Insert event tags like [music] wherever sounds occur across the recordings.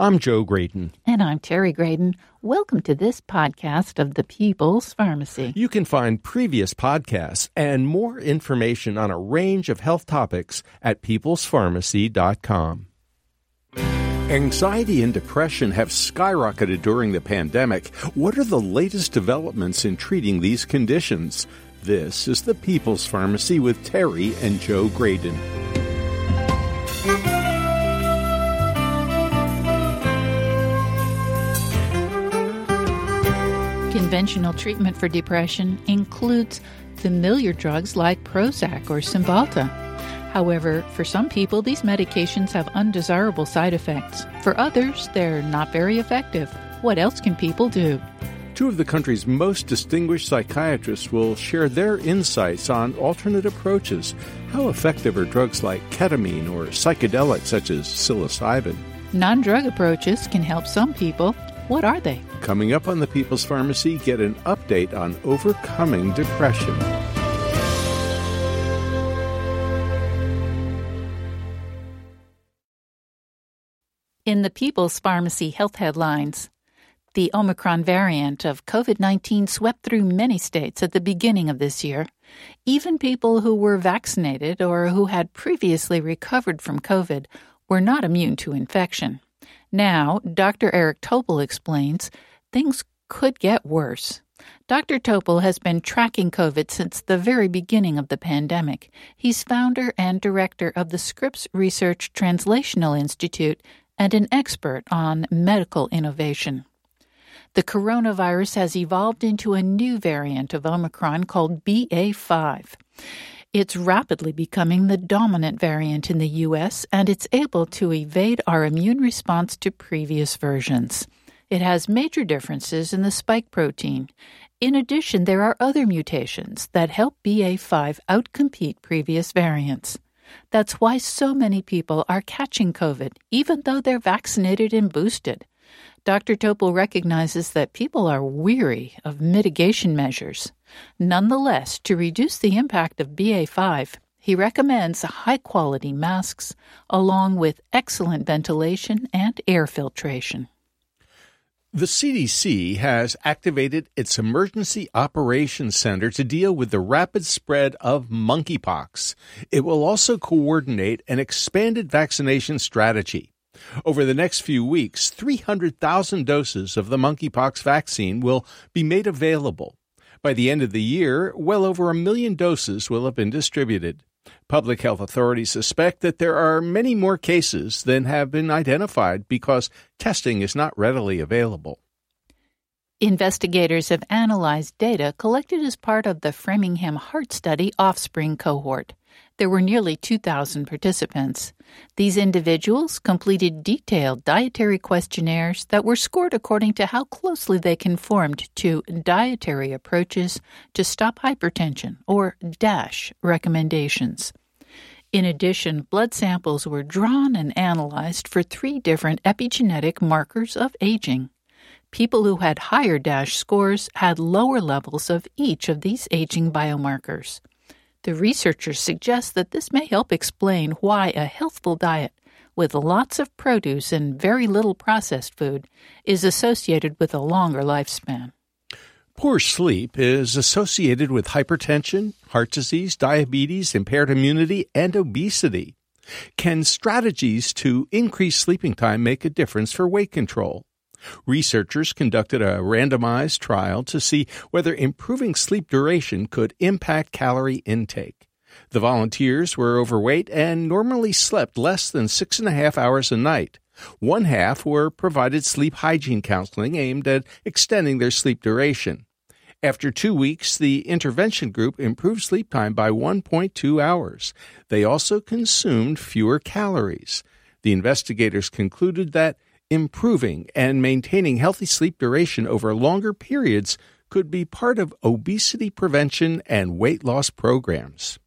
I'm Joe Graedon. And I'm Terry Graedon. Welcome to this podcast of the People's Pharmacy. You can find previous podcasts and more information on a range of health topics at peoplespharmacy.com. Anxiety and depression have skyrocketed during the pandemic. What are the latest developments in treating these conditions? This is the People's Pharmacy with Terry and Joe Graedon. Conventional treatment for depression includes familiar drugs like Prozac or Cymbalta. However, for some people, these medications have undesirable side effects. For others, they're not very effective. What else can people do? Two of the country's most distinguished psychiatrists will share their insights on alternate approaches. How effective are drugs like ketamine or psychedelics such as psilocybin? Non drug approaches can help some people. What are they? Coming up on the People's Pharmacy, get an update on overcoming depression. In the People's Pharmacy health headlines, the Omicron variant of COVID 19 swept through many states at the beginning of this year. Even people who were vaccinated or who had previously recovered from COVID were not immune to infection. Now, Dr. Eric Topol explains things could get worse. Dr. Topol has been tracking COVID since the very beginning of the pandemic. He's founder and director of the Scripps Research Translational Institute and an expert on medical innovation. The coronavirus has evolved into a new variant of Omicron called BA5. It's rapidly becoming the dominant variant in the U.S., and it's able to evade our immune response to previous versions. It has major differences in the spike protein. In addition, there are other mutations that help BA5 outcompete previous variants. That's why so many people are catching COVID, even though they're vaccinated and boosted. Dr. Topol recognizes that people are weary of mitigation measures. Nonetheless, to reduce the impact of BA5, he recommends high quality masks along with excellent ventilation and air filtration. The CDC has activated its Emergency Operations Center to deal with the rapid spread of monkeypox. It will also coordinate an expanded vaccination strategy. Over the next few weeks, 300,000 doses of the monkeypox vaccine will be made available. By the end of the year, well over a million doses will have been distributed. Public health authorities suspect that there are many more cases than have been identified because testing is not readily available. Investigators have analyzed data collected as part of the Framingham Heart Study Offspring cohort. There were nearly 2,000 participants. These individuals completed detailed dietary questionnaires that were scored according to how closely they conformed to dietary approaches to stop hypertension, or DASH, recommendations. In addition, blood samples were drawn and analyzed for three different epigenetic markers of aging. People who had higher DASH scores had lower levels of each of these aging biomarkers. The researchers suggest that this may help explain why a healthful diet with lots of produce and very little processed food is associated with a longer lifespan. Poor sleep is associated with hypertension, heart disease, diabetes, impaired immunity, and obesity. Can strategies to increase sleeping time make a difference for weight control? Researchers conducted a randomized trial to see whether improving sleep duration could impact calorie intake. The volunteers were overweight and normally slept less than six and a half hours a night. One half were provided sleep hygiene counseling aimed at extending their sleep duration. After two weeks, the intervention group improved sleep time by 1.2 hours. They also consumed fewer calories. The investigators concluded that improving and maintaining healthy sleep duration over longer periods could be part of obesity prevention and weight loss programs.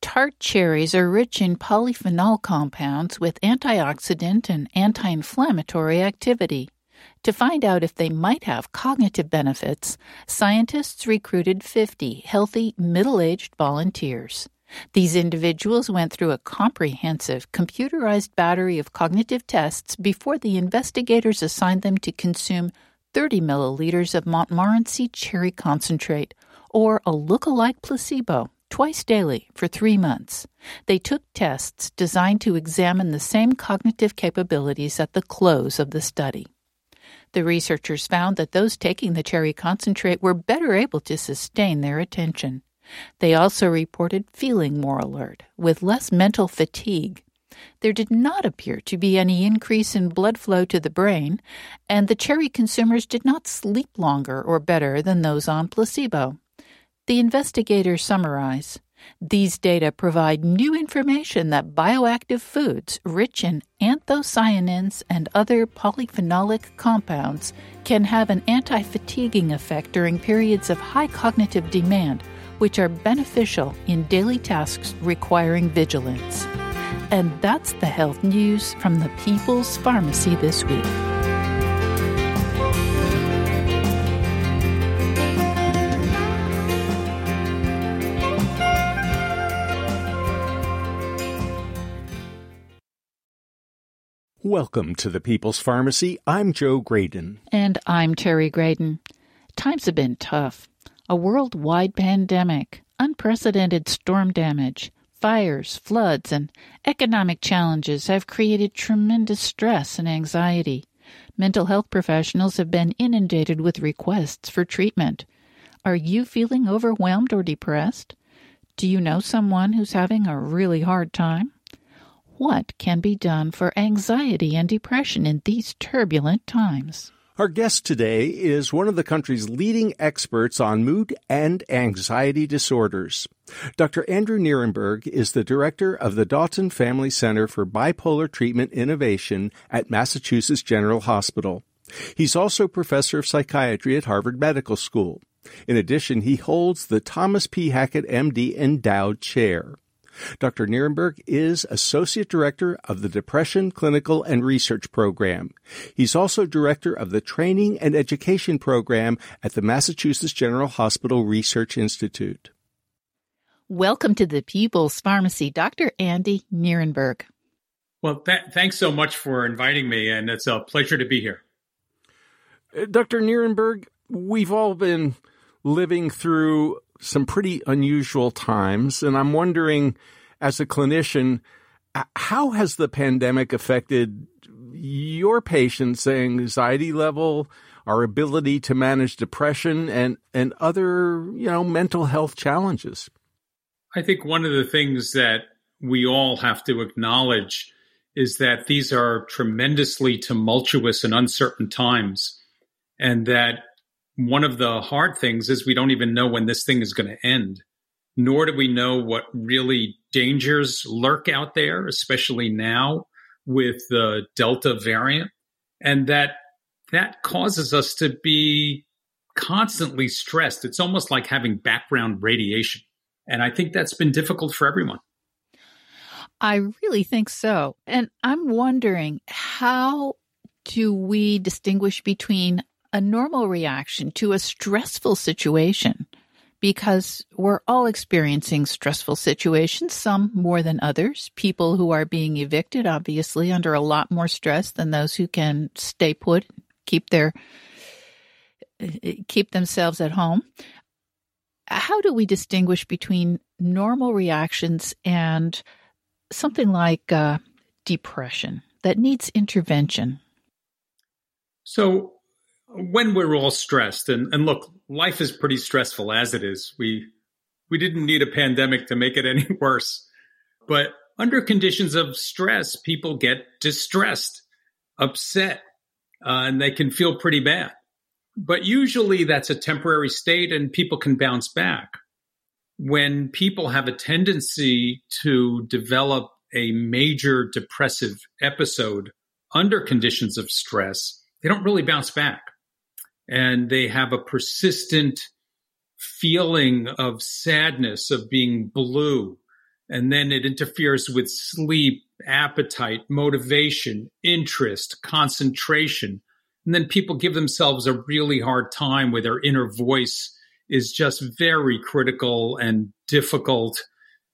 Tart cherries are rich in polyphenol compounds with antioxidant and anti inflammatory activity. To find out if they might have cognitive benefits, scientists recruited 50 healthy middle aged volunteers. These individuals went through a comprehensive computerized battery of cognitive tests before the investigators assigned them to consume 30 milliliters of Montmorency cherry concentrate, or a look-alike placebo, twice daily for three months. They took tests designed to examine the same cognitive capabilities at the close of the study. The researchers found that those taking the cherry concentrate were better able to sustain their attention. They also reported feeling more alert, with less mental fatigue. There did not appear to be any increase in blood flow to the brain, and the cherry consumers did not sleep longer or better than those on placebo. The investigators summarize these data provide new information that bioactive foods rich in anthocyanins and other polyphenolic compounds can have an anti fatiguing effect during periods of high cognitive demand, which are beneficial in daily tasks requiring vigilance. And that's the health news from the People's Pharmacy this week. Welcome to the People's Pharmacy. I'm Joe Graedon. And I'm Terry Graedon. Times have been tough. A worldwide pandemic, unprecedented storm damage, fires, floods, and economic challenges have created tremendous stress and anxiety. Mental health professionals have been inundated with requests for treatment. Are you feeling overwhelmed or depressed? Do you know someone who's having a really hard time? What can be done for anxiety and depression in these turbulent times? Our guest today is one of the country's leading experts on mood and anxiety disorders. Dr. Andrew Nierenberg is the director of the Dauten Family Center for Bipolar Treatment Innovation at Massachusetts General Hospital. He's also professor of psychiatry at Harvard Medical School. In addition, he holds the Thomas P. Hackett MD Endowed Chair. Dr. Nierenberg is Associate Director of the Depression Clinical and Research Program. He's also Director of the Training and Education Program at the Massachusetts General Hospital Research Institute. Welcome to the People's Pharmacy, Dr. Andy Nierenberg. Well, th- thanks so much for inviting me, and it's a pleasure to be here. Uh, Dr. Nierenberg, we've all been living through some pretty unusual times. And I'm wondering, as a clinician, how has the pandemic affected your patients' anxiety level, our ability to manage depression, and, and other, you know, mental health challenges? I think one of the things that we all have to acknowledge is that these are tremendously tumultuous and uncertain times, and that one of the hard things is we don't even know when this thing is going to end, nor do we know what really dangers lurk out there, especially now with the Delta variant. And that that causes us to be constantly stressed. It's almost like having background radiation. And I think that's been difficult for everyone. I really think so. And I'm wondering how do we distinguish between a normal reaction to a stressful situation because we're all experiencing stressful situations, some more than others. People who are being evicted, obviously, under a lot more stress than those who can stay put, keep their keep themselves at home. How do we distinguish between normal reactions and something like uh, depression that needs intervention? So, when we're all stressed and, and look, life is pretty stressful as it is. We we didn't need a pandemic to make it [laughs] any worse. But under conditions of stress, people get distressed, upset, uh, and they can feel pretty bad. But usually that's a temporary state and people can bounce back. When people have a tendency to develop a major depressive episode under conditions of stress, they don't really bounce back and they have a persistent feeling of sadness, of being blue. And then it interferes with sleep, appetite, motivation, interest, concentration. And then people give themselves a really hard time where their inner voice is just very critical and difficult.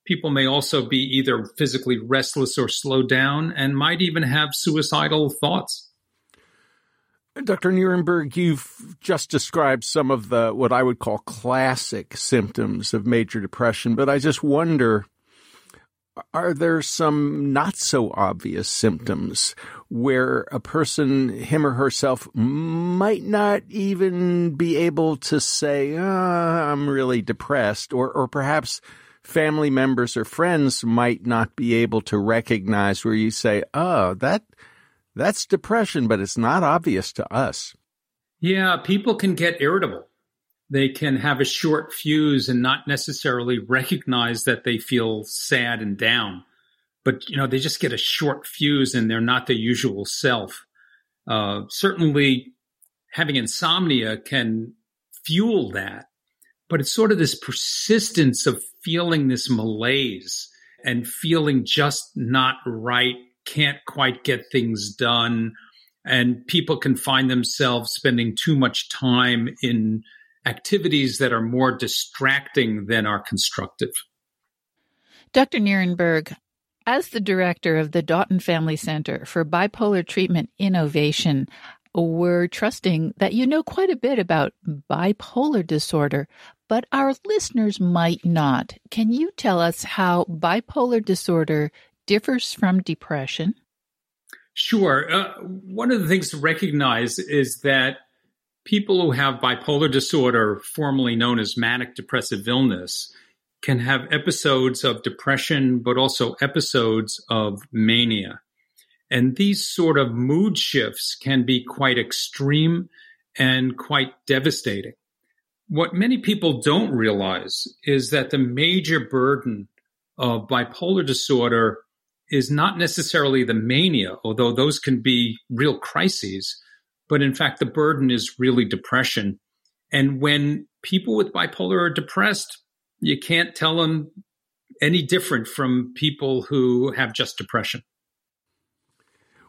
People may also be either physically restless or slowed down and might even have suicidal thoughts. Dr. Nierenberg, you've just described some of the what I would call classic symptoms of major depression, but I just wonder are there some not so obvious symptoms where a person, him or herself, might not even be able to say, oh, I'm really depressed, or, or perhaps family members or friends might not be able to recognize where you say, oh, that that's depression, but it's not obvious to us. Yeah, people can get irritable. They can have a short fuse and not necessarily recognize that they feel sad and down. But, you know, they just get a short fuse and they're not the usual self. Uh, certainly, having insomnia can fuel that. But it's sort of this persistence of feeling this malaise and feeling just not right can't quite get things done. And people can find themselves spending too much time in activities that are more distracting than are constructive. Dr. Nierenberg, as the director of the Dauten Family Center for Bipolar Treatment Innovation, we're trusting that you know quite a bit about bipolar disorder, but our listeners might not. Can you tell us how bipolar disorder differs from depression? Sure. Uh, one of the things to recognize is that people who have bipolar disorder, formerly known as manic depressive illness, can have episodes of depression, but also episodes of mania. And these sort of mood shifts can be quite extreme and quite devastating. What many people don't realize is that the major burden of bipolar disorder is not necessarily the mania, although those can be real crises, but in fact, the burden is really depression. And when people with bipolar are depressed, you can't tell them any different from people who have just depression.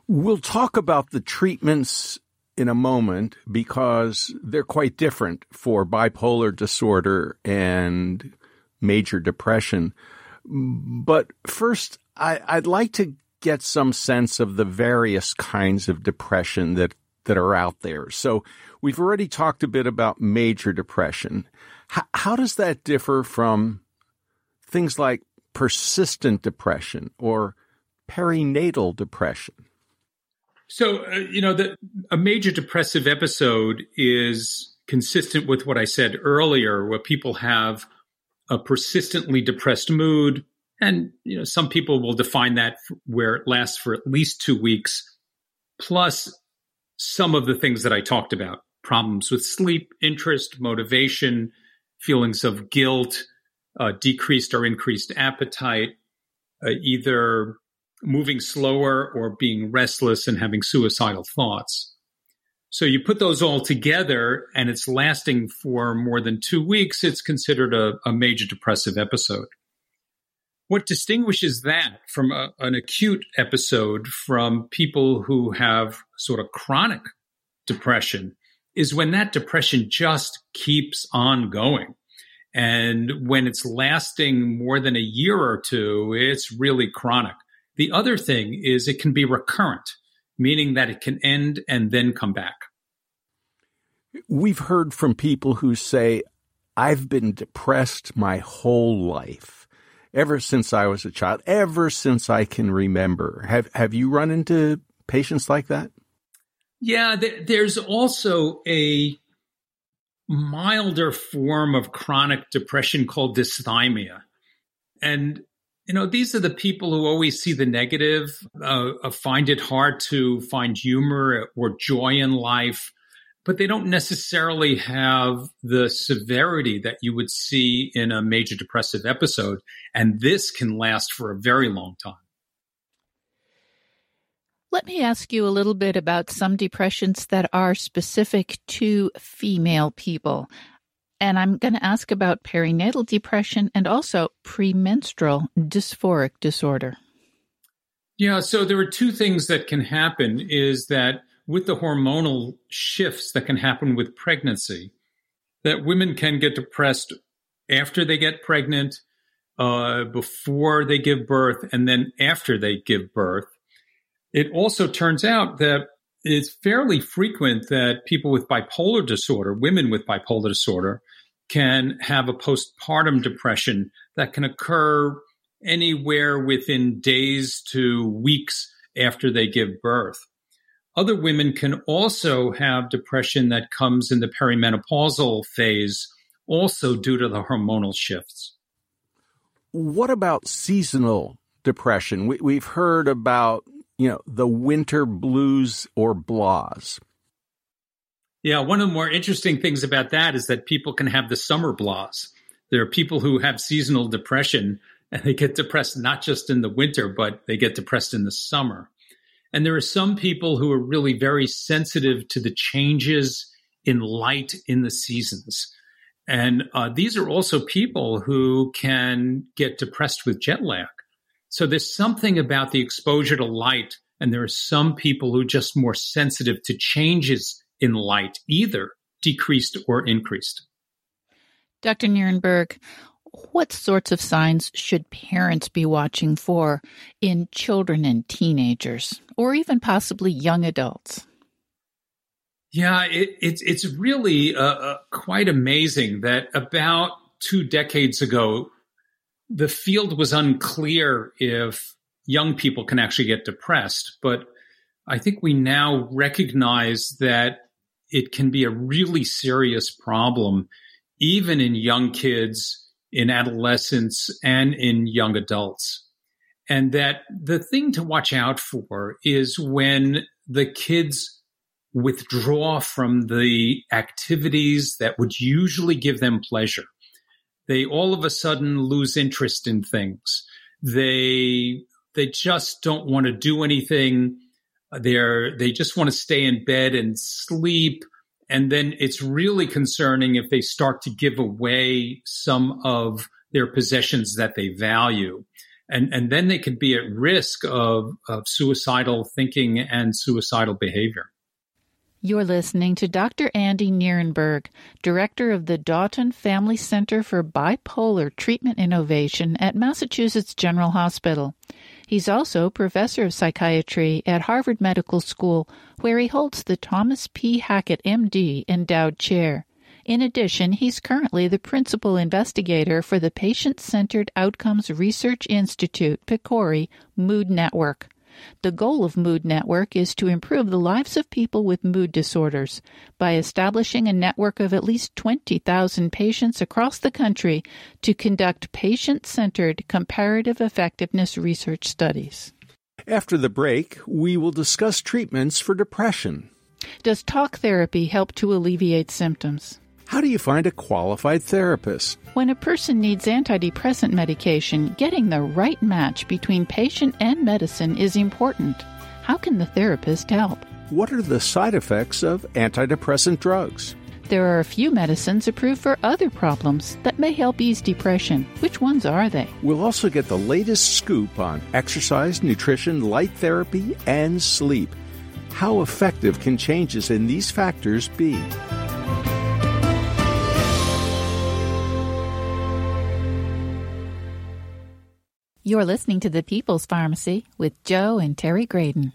We'll talk about the treatments in a moment because they're quite different for bipolar disorder and major depression. But first, I, would like to get some sense of the various kinds of depression that, that are out there. So we've already talked a bit about major depression. H- how does that differ from things like persistent depression or perinatal depression? So, uh, you know, the, a major depressive episode is consistent with what I said earlier, where people have a persistently depressed mood, and you know, some people will define that where it lasts for at least two weeks, plus some of the things that I talked about problems with sleep, interest, motivation, feelings of guilt, uh, decreased or increased appetite, uh, either moving slower or being restless and having suicidal thoughts. So you put those all together and it's lasting for more than two weeks, it's considered a, a major depressive episode. What distinguishes that from a, an acute episode from people who have sort of chronic depression is when that depression just keeps on going. And when it's lasting more than a year or two, it's really chronic. The other thing is it can be recurrent, meaning that it can end and then come back. We've heard from people who say, I've been depressed my whole life ever since I was a child, ever since I can remember. Have have you run into patients like that? Yeah, th- there's also a milder form of chronic depression called dysthymia. And you know, these are the people who always see the negative, uh, find it hard to find humor or joy in life, but they don't necessarily have the severity that you would see in a major depressive episode. And this can last for a very long time. Let me ask you a little bit about some depressions that are specific to female people. And I'm going to ask about perinatal depression and also premenstrual dysphoric disorder. Yeah, so there are two things that can happen is that with the hormonal shifts that can happen with pregnancy, that women can get depressed after they get pregnant, uh, before they give birth and then after they give birth. It also turns out that it's fairly frequent that people with bipolar disorder, women with bipolar disorder, can have a postpartum depression that can occur anywhere within days to weeks after they give birth. Other women can also have depression that comes in the perimenopausal phase, also due to the hormonal shifts. What about seasonal depression? We, have heard about, you know, the winter blues or blahs. Yeah, one of the more interesting things about that is that people can have the summer blahs. There are people who have seasonal depression and they get depressed not just in the winter, but they get depressed in the summer. And there are some people who are really very sensitive to the changes in light in the seasons. And uh, these are also people who can get depressed with jet lag. So there's something about the exposure to light, and there are some people who are just more sensitive to changes in light, either decreased or increased. Dr. Nierenberg, what sorts of signs should parents be watching for in children and teenagers, or even possibly young adults? Yeah, it, it's it's really uh, uh, quite amazing that about two decades ago, the field was unclear if young people can actually get depressed, but I think we now recognize that it can be a really serious problem, even in young kids in adolescents and in young adults. And that the thing to watch out for is when the kids withdraw from the activities that would usually give them pleasure. They all of a sudden lose interest in things. They, they just don't want to do anything. They're, they just want to stay in bed and sleep and then it's really concerning if they start to give away some of their possessions that they value. And, and then they could be at risk of, of suicidal thinking and suicidal behavior. You're listening to Dr. Andy Nierenberg, director of the Dauten Family Center for Bipolar Treatment Innovation at Massachusetts General Hospital. He's also professor of psychiatry at Harvard Medical School, where he holds the Thomas P. Hackett, MD, endowed chair. In addition, he's currently the principal investigator for the Patient Centered Outcomes Research Institute, PCORI, Mood Network. The goal of Mood Network is to improve the lives of people with mood disorders by establishing a network of at least 20,000 patients across the country to conduct patient centered comparative effectiveness research studies. After the break, we will discuss treatments for depression. Does talk therapy help to alleviate symptoms? How do you find a qualified therapist? When a person needs antidepressant medication, getting the right match between patient and medicine is important. How can the therapist help? What are the side effects of antidepressant drugs? There are a few medicines approved for other problems that may help ease depression. Which ones are they? We'll also get the latest scoop on exercise, nutrition, light therapy, and sleep. How effective can changes in these factors be? You're listening to The People's Pharmacy with Joe and Terry Graedon.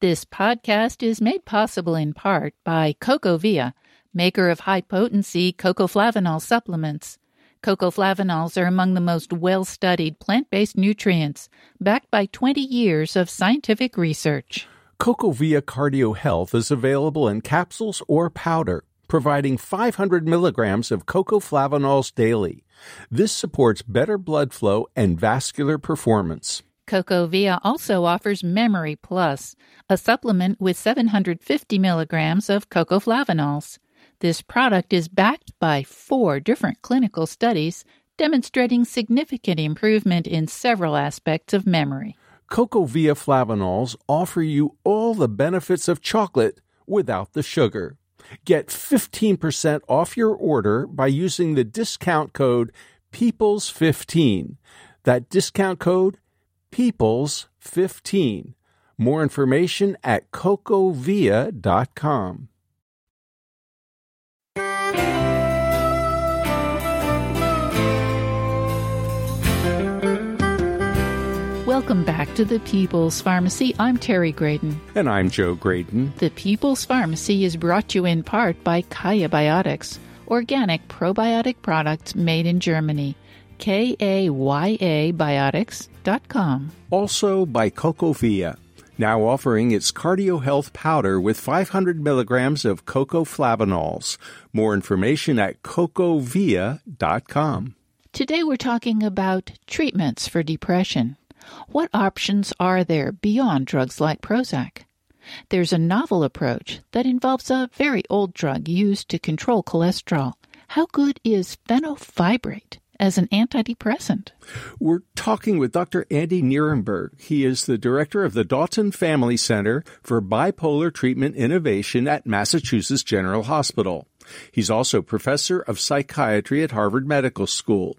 This podcast is made possible in part by CocoVia, maker of high potency cocoflavanol supplements. Cocoflavanols are among the most well studied plant based nutrients, backed by 20 years of scientific research. CocoVia Cardio Health is available in capsules or powder, providing 500 milligrams of cocoa cocoflavanols daily. This supports better blood flow and vascular performance. CocoVia also offers Memory Plus, a supplement with 750 milligrams of cocoa cocoflavanols. This product is backed by four different clinical studies demonstrating significant improvement in several aspects of memory. CocoVia flavanols offer you all the benefits of chocolate without the sugar. Get 15% off your order by using the discount code PEOPLES15. That discount code, PEOPLES15. More information at cocovia.com. to the People's Pharmacy. I'm Terry Graedon. And I'm Joe Graedon. The People's Pharmacy is brought to you in part by Kaya Biotics, organic probiotic products made in Germany. K A Y A biotics.com. Also by CocoVia, now offering its cardio health powder with 500 milligrams of cocoa flavanols. More information at cocovia.com. Today we're talking about treatments for depression. What options are there beyond drugs like Prozac? There's a novel approach that involves a very old drug used to control cholesterol. How good is fenofibrate as an antidepressant? We're talking with Dr. Andy Nierenberg. He is the director of the Dauten Family Center for Bipolar Treatment Innovation at Massachusetts General Hospital. He's also professor of psychiatry at Harvard Medical School.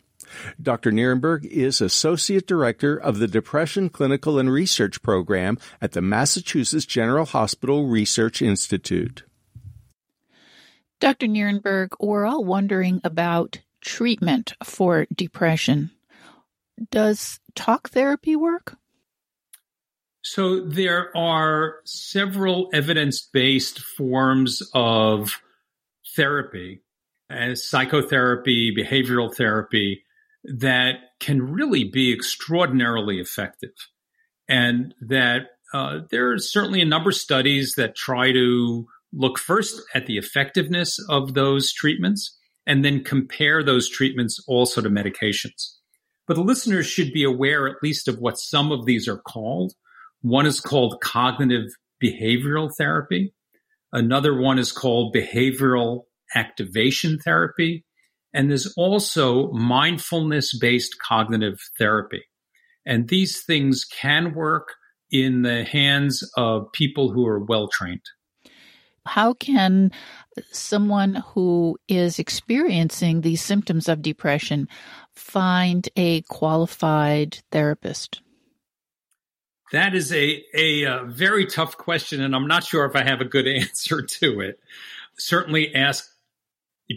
Dr. Nierenberg is Associate Director of the Depression Clinical and Research Program at the Massachusetts General Hospital Research Institute. Dr. Nierenberg, we're all wondering about treatment for depression. Does talk therapy work? So there are several evidence based forms of therapy, as psychotherapy, behavioral therapy, that can really be extraordinarily effective. And that uh, there are certainly a number of studies that try to look first at the effectiveness of those treatments and then compare those treatments also to medications. But the listeners should be aware at least of what some of these are called. One is called cognitive behavioral therapy. Another one is called behavioral activation therapy. And there's also mindfulness based cognitive therapy. And these things can work in the hands of people who are well trained. How can someone who is experiencing these symptoms of depression find a qualified therapist? That is a, a, a, very tough question, and I'm not sure if I have a good [laughs] answer to it. Certainly ask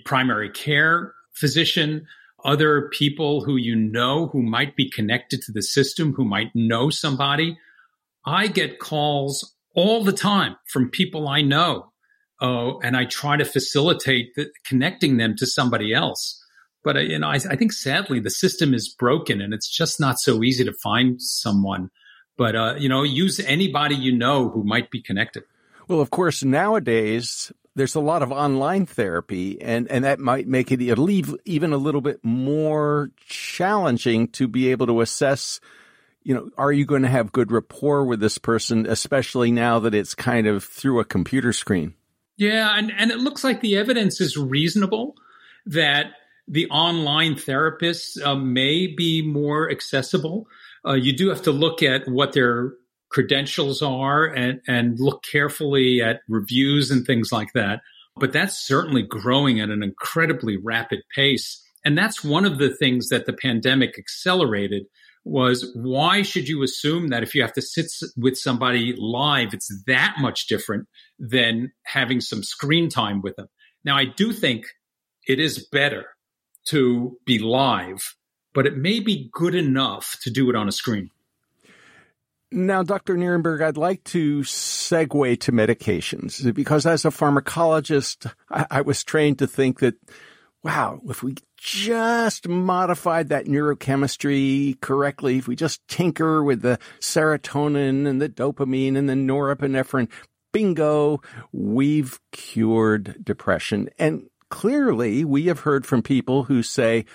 primary care physician, other people who you know who might be connected to the system, who might know somebody. I get calls all the time from people I know uh, and I try to facilitate the, connecting them to somebody else. But uh, you know, I, I, think sadly the system is broken, and it's just not so easy to find someone. But uh, you know, use anybody you know who might be connected. Well, of course, nowadays there's a lot of online therapy, and, and that might make it leave even a little bit more challenging to be able to assess you know, are you going to have good rapport with this person, especially now that it's kind of through a computer screen? Yeah, and, and it looks like the evidence is reasonable that the online therapists uh, may be more accessible. Uh, you do have to look at what their credentials are and, and look carefully at reviews and things like that. But that's certainly growing at an incredibly rapid pace. And that's one of the things that the pandemic accelerated was why should you assume that if you have to sit with somebody live, it's that much different than having some screen time with them? Now, I do think it is better to be live, but it may be good enough to do it on a screen. Now, Dr. Nierenberg, I'd like to segue to medications because as a pharmacologist, I, I was trained to think that, wow, if we just modified that neurochemistry correctly, if we just tinker with the serotonin and the dopamine and the norepinephrine, bingo, we've cured depression. And clearly, we have heard from people who say,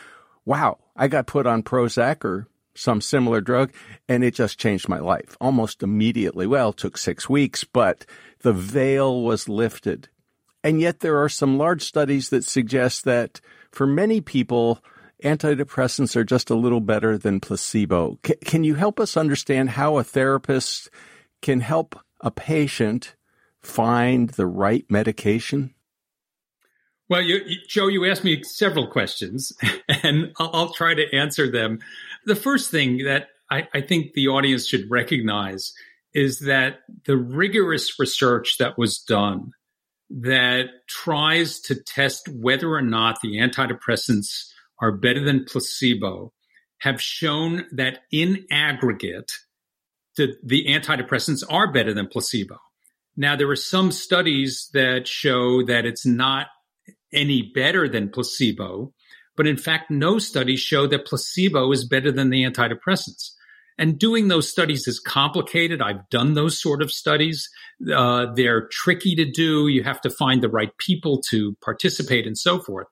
wow, I got put on Prozac or some similar drug and it just changed my life almost immediately. Well, took six weeks, but the veil was lifted. And yet there are some large studies that suggest that for many people, antidepressants are just a little better than placebo. C- can you help us understand how a therapist can help a patient find the right medication? Well, you, you, Joe, you asked me several questions, [laughs] and I'll, I'll, try to answer them. The first thing that I, I think the audience should recognize is that the rigorous research that was done that tries to test whether or not the antidepressants are better than placebo have shown that in aggregate, the, the antidepressants are better than placebo. Now, there are some studies that show that it's not any better than placebo, but in fact, no studies show that placebo is better than the antidepressants. And doing those studies is complicated. I've done those sort of studies. Uh, they're tricky to do. You have to find the right people to participate and so forth.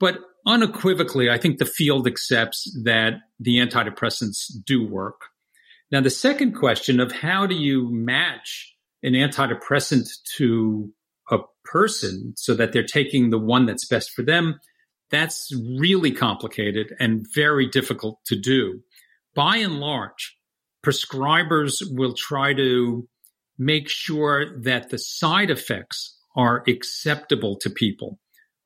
But unequivocally, I think the field accepts that the antidepressants do work. Now, the second question of how do you match an antidepressant to a person so that they're taking the one that's best for them, that's really complicated and very difficult to do. By and large, prescribers will try to make sure that the side effects are acceptable to people.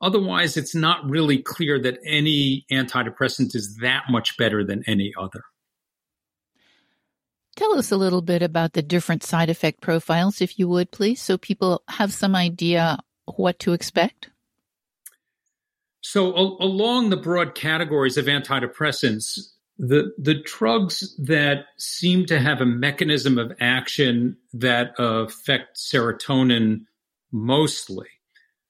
Otherwise, it's not really clear that any antidepressant is that much better than any other. Tell us a little bit about the different side effect profiles, if you would, please, so people have some idea what to expect. So, a- along the broad categories of antidepressants, the the drugs that seem to have a mechanism of action that affect serotonin mostly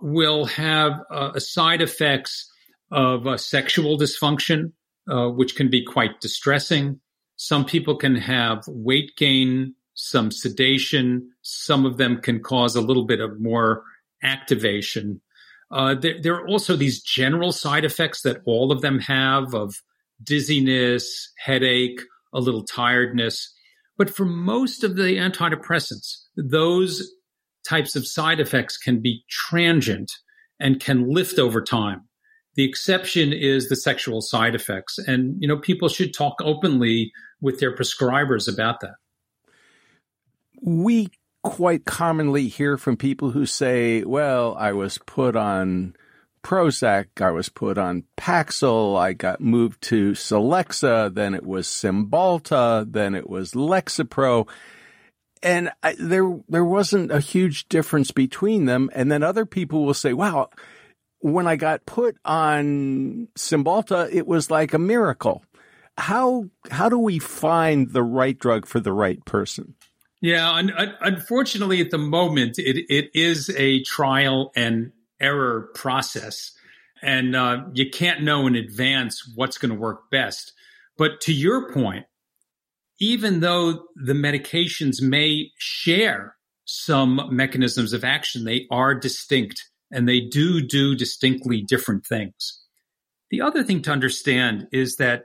will have uh, side effects of uh, sexual dysfunction, uh, which can be quite distressing. Some people can have weight gain, some sedation. Some of them can cause a little bit of more activation. Uh, there, there, are also these general side effects that all of them have of dizziness, headache, a little tiredness. But for most of the antidepressants, those types of side effects can be transient and can lift over time. The exception is the sexual side effects. And, you know, people should talk openly with their prescribers about that. We quite commonly hear from people who say, well, I was put on Prozac, I was put on Paxil, I got moved to Celexa, then it was Cymbalta, then it was Lexapro and I, there there wasn't a huge difference between them. And then other people will say, "Wow, when I got put on Cymbalta, it was like a miracle." How how do we find the right drug for the right person? Yeah, un- un- unfortunately, at the moment, it it is a trial and error process, and uh, you can't know in advance what's going to work best. But to your point, even though the medications may share some mechanisms of action, they are distinct and they do do distinctly different things. The other thing to understand is that,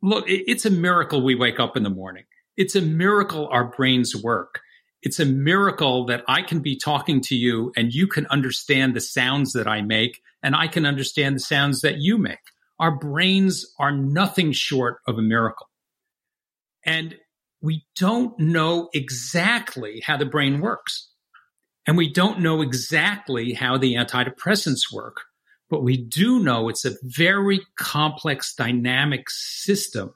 look, it's a miracle we wake up in the morning. It's a miracle our brains work. It's a miracle that I can be talking to you and you can understand the sounds that I make and I can understand the sounds that you make. Our brains are nothing short of a miracle. And we don't know exactly how the brain works. And we don't know exactly how the antidepressants work. But we do know it's a very complex dynamic system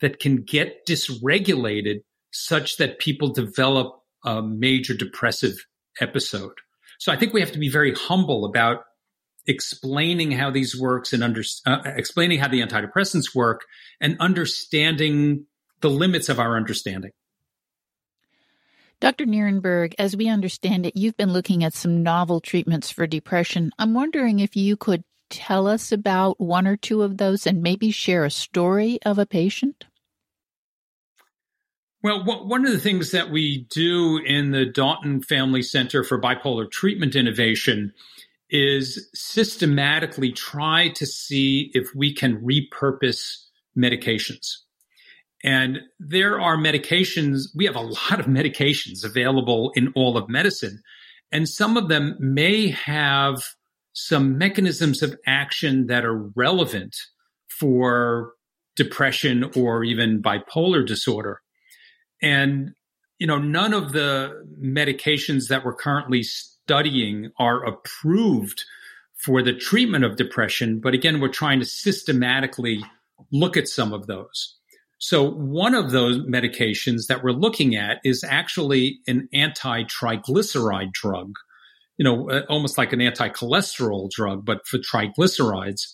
that can get dysregulated such that people develop a major depressive episode. So I think we have to be very humble about explaining how these works and under, uh, explaining how the antidepressants work and understanding the limits of our understanding. Dr. Nierenberg, as we understand it, you've been looking at some novel treatments for depression. I'm wondering if you could tell us about one or two of those and maybe share a story of a patient? Well, one of the things that we do in the Dauten Family Center for Bipolar Treatment Innovation is systematically try to see if we can repurpose medications. And there are medications, we have a lot of medications available in all of medicine. And some of them may have some mechanisms of action that are relevant for depression or even bipolar disorder. And, you know, none of the medications that we're currently studying are approved for the treatment of depression. But again, we're trying to systematically look at some of those. So one of those medications that we're looking at is actually an anti-triglyceride drug, you know, uh, almost like an anti-cholesterol drug, but for triglycerides.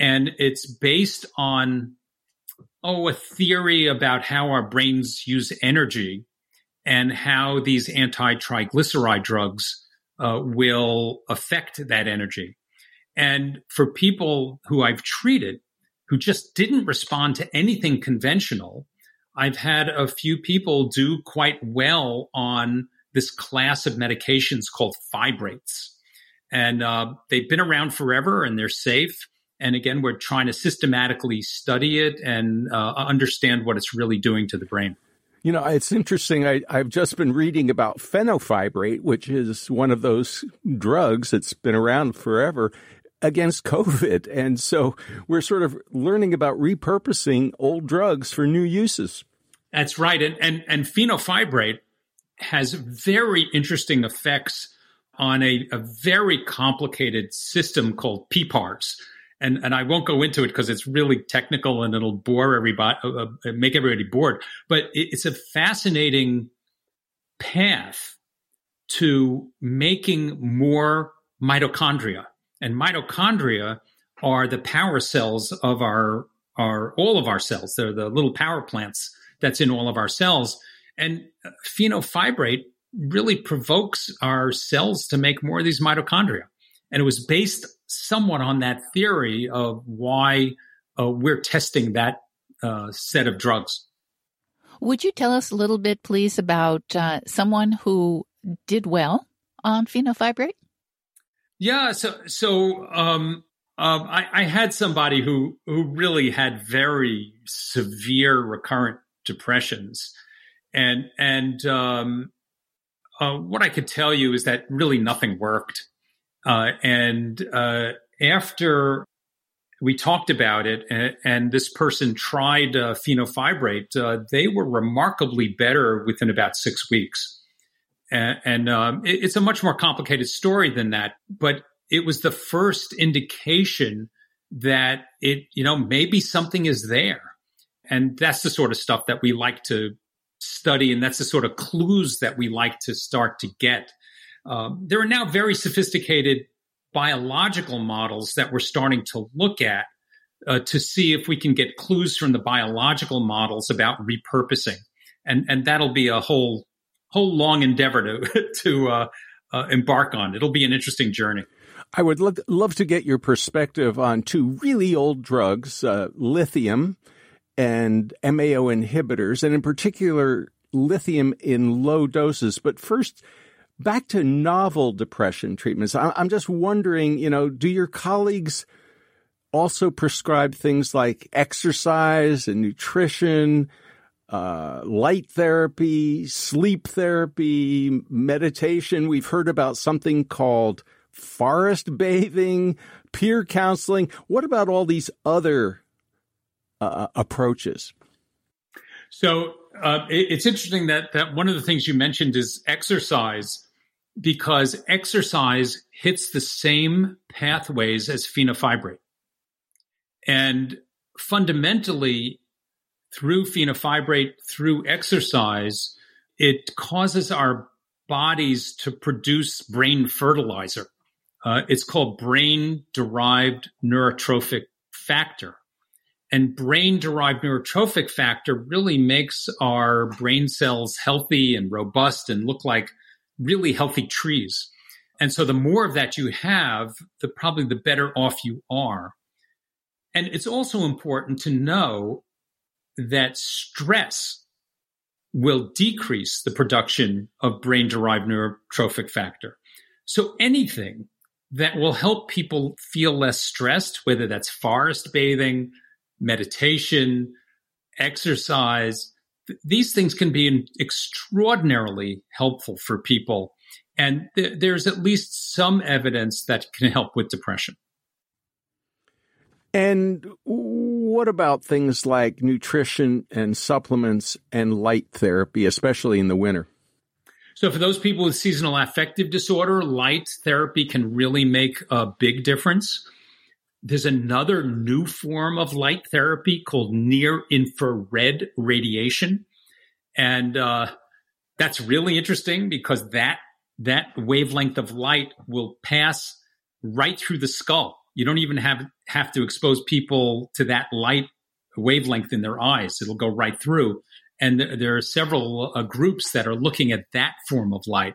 And it's based on oh, a theory about how our brains use energy and how these anti triglyceride drugs uh, will affect that energy. And for people who I've treated who just didn't respond to anything conventional, I've had a few people do quite well on this class of medications called fibrates. And uh, they've been around forever and they're safe. And again, we're trying to systematically study it and uh, understand what it's really doing to the brain. You know, it's interesting. I, have just been reading about fenofibrate, which is one of those drugs that's been around forever against COVID. And so we're sort of learning about repurposing old drugs for new uses. That's right. And, and, and fenofibrate has very interesting effects on a, a very complicated system called PPARs. And, and I won't go into it because it's really technical and it'll bore everybody, uh, uh, make everybody bored. But it, it's a fascinating path to making more mitochondria. And mitochondria are the power cells of our, our all of our cells. They're the little power plants that's in all of our cells. And fenofibrate really provokes our cells to make more of these mitochondria. And it was based somewhat on that theory of why uh, we're testing that uh, set of drugs. Would you tell us a little bit, please, about uh, someone who did well on fenofibrate? Yeah, so so um, um, I, I, had somebody who who really had very severe recurrent depressions, and and um, uh, what I could tell you is that really nothing worked. Uh, and uh, after we talked about it, and, and this person tried uh, fenofibrate, uh, they were remarkably better within about six weeks. And, and um, it, it's a much more complicated story than that, but it was the first indication that it, you know, maybe something is there. And that's the sort of stuff that we like to study, and that's the sort of clues that we like to start to get. Um, there are now very sophisticated biological models that we're starting to look at uh, to see if we can get clues from the biological models about repurposing, and and that'll be a whole whole long endeavor to [laughs] to uh, uh, embark on. It'll be an interesting journey. I would lo- love to get your perspective on two really old drugs, uh, lithium and MAO inhibitors, and in particular, lithium in low doses. But first, back to novel depression treatments. I'm just wondering, you know, do your colleagues also prescribe things like exercise and nutrition, uh, light therapy, sleep therapy, meditation? We've heard about something called forest bathing, peer counseling. What about all these other uh, approaches. So uh, it, it's interesting that that one of the things you mentioned is exercise, because exercise hits the same pathways as fenofibrate, and fundamentally, through fenofibrate, through exercise, it causes our bodies to produce brain fertilizer. Uh, it's called brain derived neurotrophic factor. And brain derived neurotrophic factor really makes our brain cells healthy and robust and look like really healthy trees. And so the more of that you have, the probably the better off you are. And it's also important to know that stress will decrease the production of brain derived neurotrophic factor. So anything that will help people feel less stressed, whether that's forest bathing, meditation, exercise. Th- these things can be extraordinarily helpful for people. And th- there's at least some evidence that can help with depression. And what about things like nutrition and supplements and light therapy, especially in the winter? So, for those people with seasonal affective disorder, light therapy can really make a big difference. There's another new form of light therapy called near infrared radiation. And uh, that's really interesting because that that wavelength of light will pass right through the skull. You don't even have have to expose people to that light wavelength in their eyes. It'll go right through. And th- there are several uh, groups that are looking at that form of light.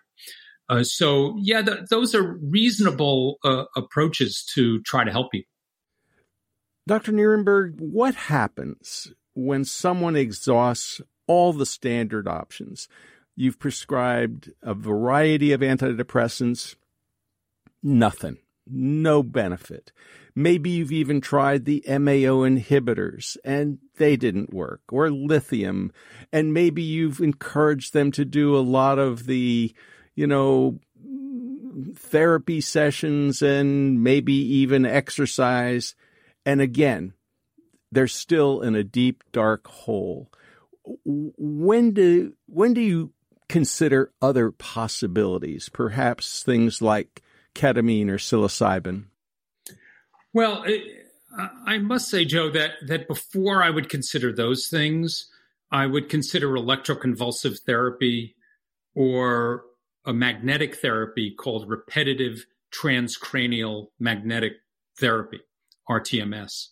Uh, so, yeah, th- those are reasonable uh, approaches to try to help people. Dr. Nierenberg, what happens when someone exhausts all the standard options? You've prescribed a variety of antidepressants, nothing, no benefit. Maybe you've even tried the MAO inhibitors and they didn't work, or lithium, and maybe you've encouraged them to do a lot of the, you know, therapy sessions and maybe even exercise. And again, they're still in a deep, dark hole. When do when do you consider other possibilities, perhaps things like ketamine or psilocybin? Well, it, I must say, Joe, that that before I would consider those things, I would consider electroconvulsive therapy or a magnetic therapy called repetitive transcranial magnetic therapy, RTMS.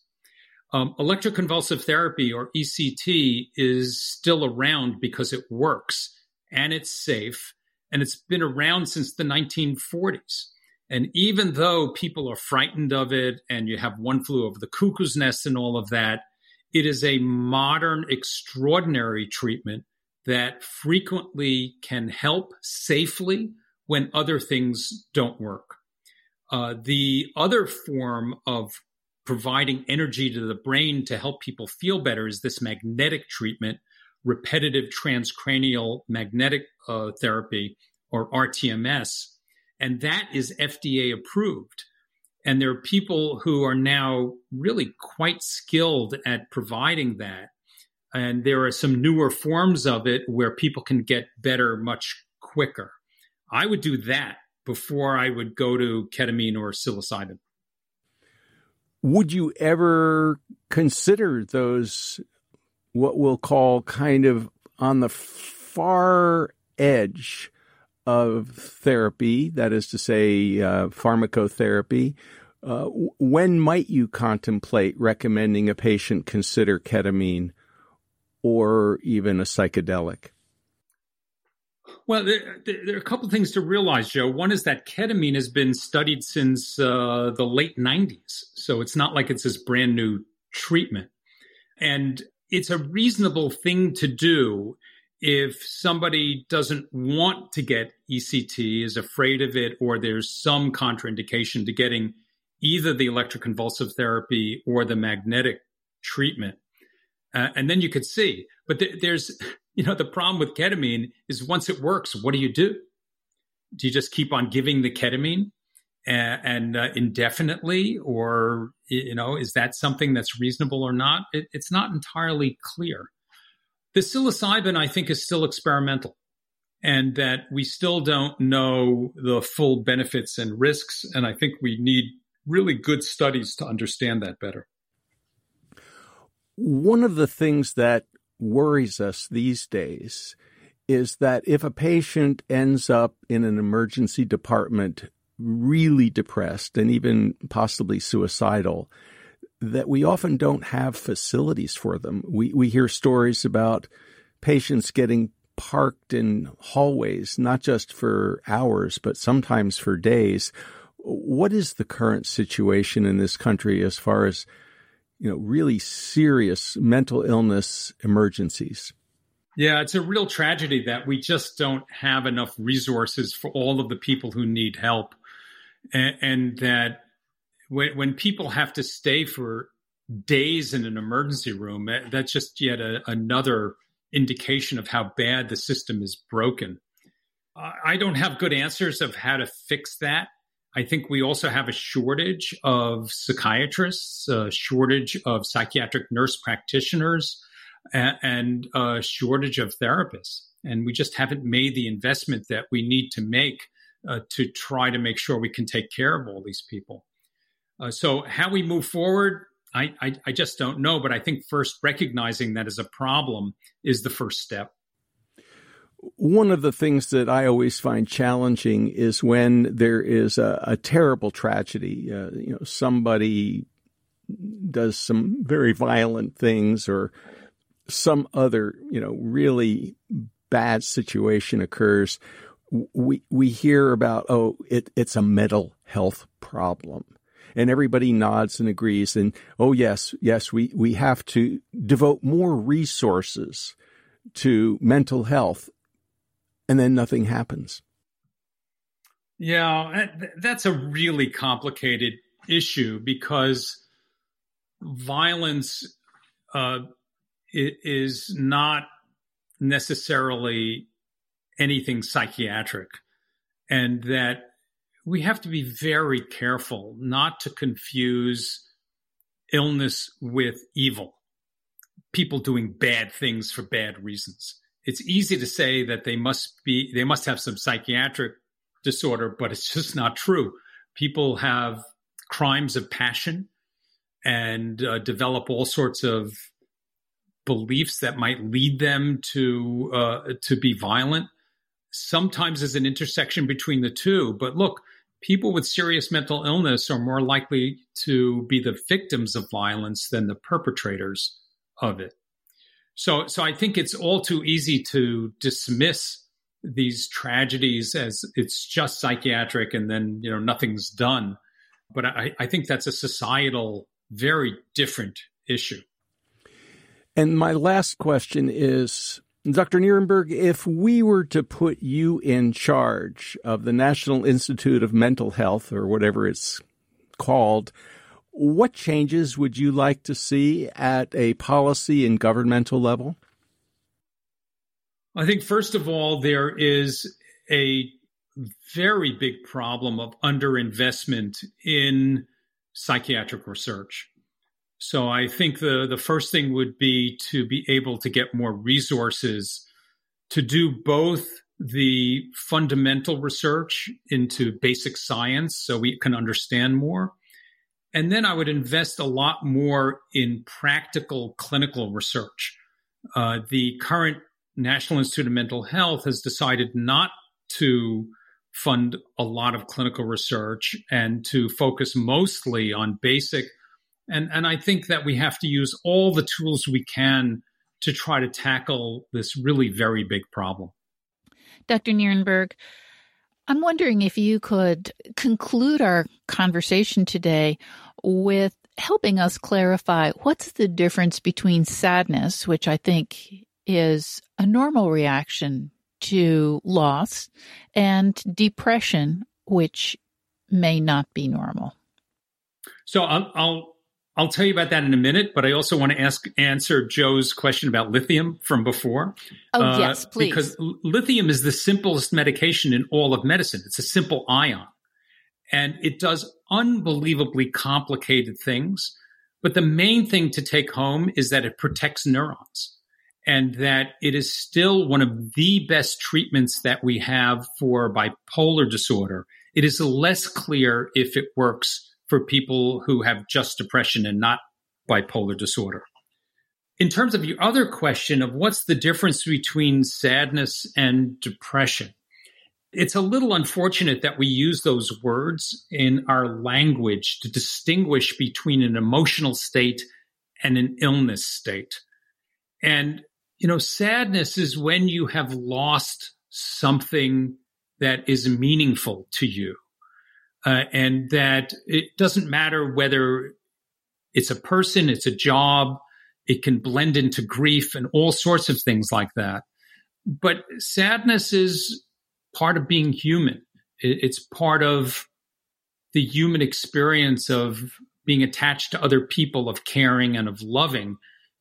Um, electroconvulsive therapy or ECT is still around because it works and it's safe and it's been around since the 1940s. And even though people are frightened of it and you have one flew over the cuckoo's nest and all of that, it is a modern, extraordinary treatment that frequently can help safely when other things don't work. Uh, the other form of providing energy to the brain to help people feel better is this magnetic treatment, repetitive transcranial magnetic uh, therapy or RTMS. And that is FDA approved. And there are people who are now really quite skilled at providing that. And there are some newer forms of it where people can get better much quicker. I would do that before I would go to ketamine or psilocybin. Would you ever consider those what we'll call kind of on the far edge of therapy, that is to say, uh, pharmacotherapy, uh, when might you contemplate recommending a patient consider ketamine or even a psychedelic? Well, there, there, are a couple of things to realize, Joe. One is that ketamine has been studied since uh, the late 90s. So it's not like it's this brand new treatment. And it's a reasonable thing to do if somebody doesn't want to get ECT, is afraid of it, or there's some contraindication to getting either the electroconvulsive therapy or the magnetic treatment. Uh, and then you could see. But th- there's, [laughs] you know, the problem with ketamine is once it works, what do you do? Do you just keep on giving the ketamine? and, uh, indefinitely, or you know, is that something that's reasonable or not? It, it's not entirely clear. The psilocybin, I think, is still experimental, and that we still don't know the full benefits and risks. And I think we need really good studies to understand that better. One of the things that worries us these days is that if a patient ends up in an emergency department really depressed and even possibly suicidal, that we often don't have facilities for them. We, we hear stories about patients getting parked in hallways, not just for hours, but sometimes for days. What is the current situation in this country as far as, you know, really serious mental illness emergencies? Yeah, it's a real tragedy that we just don't have enough resources for all of the people who need help and, and that when, when people have to stay for days in an emergency room, that's just yet a, another indication of how bad the system is broken. I don't have good answers of how to fix that. I think we also have a shortage of psychiatrists, a shortage of psychiatric nurse practitioners, and a shortage of therapists. And we just haven't made the investment that we need to make uh, to try to make sure we can take care of all these people. Uh, so, how we move forward, I, I, I just don't know. But I think first recognizing that as a problem is the first step. One of the things that I always find challenging is when there is a, a terrible tragedy. Uh, you know, somebody does some very violent things or some other, you know, really bad situation occurs, we we hear about oh it, it's a mental health problem and everybody nods and agrees and oh yes yes we we have to devote more resources to mental health and then nothing happens yeah that's a really complicated issue because violence uh, is not necessarily anything psychiatric, and that we have to be very careful not to confuse illness with evil, people doing bad things for bad reasons. It's easy to say that they must be, they must have some psychiatric disorder, but it's just not true. People have crimes of passion and uh, develop all sorts of beliefs that might lead them to uh, to be violent. Sometimes there's an intersection between the two. But look, people with serious mental illness are more likely to be the victims of violence than the perpetrators of it. So, so I think it's all too easy to dismiss these tragedies as it's just psychiatric and then you know nothing's done. But I, I think that's a societal, very different issue. And my last question is Dr. Nierenberg, if we were to put you in charge of the National Institute of Mental Health or whatever it's called, what changes would you like to see at a policy and governmental level? I think, first of all, there is a very big problem of underinvestment in psychiatric research. So I think the, the first thing would be to be able to get more resources to do both the fundamental research into basic science so we can understand more. And then I would invest a lot more in practical clinical research. Uh, the current National Institute of Mental Health has decided not to fund a lot of clinical research and to focus mostly on basic and, and I think that we have to use all the tools we can to try to tackle this really very big problem. Dr. Nierenberg, I'm wondering if you could conclude our conversation today with helping us clarify what's the difference between sadness, which I think is a normal reaction to loss, and depression, which may not be normal. So I'll, I'll I'll tell you about that in a minute, but I also want to ask answer Joe's question about lithium from before. Oh uh, yes, please. Because lithium is the simplest medication in all of medicine. It's a simple ion, and it does unbelievably complicated things. But the main thing to take home is that it protects neurons, and that it is still one of the best treatments that we have for bipolar disorder. It is less clear if it works for people who have just depression and not bipolar disorder. In terms of your other question of what's the difference between sadness and depression, it's a little unfortunate that we use those words in our language to distinguish between an emotional state and an illness state. And, you know, sadness is when you have lost something that is meaningful to you uh, and that it doesn't matter whether it's a person, it's a job, it can blend into grief and all sorts of things like that. But sadness is part of being human. It's part of the human experience of being attached to other people, of caring and of loving,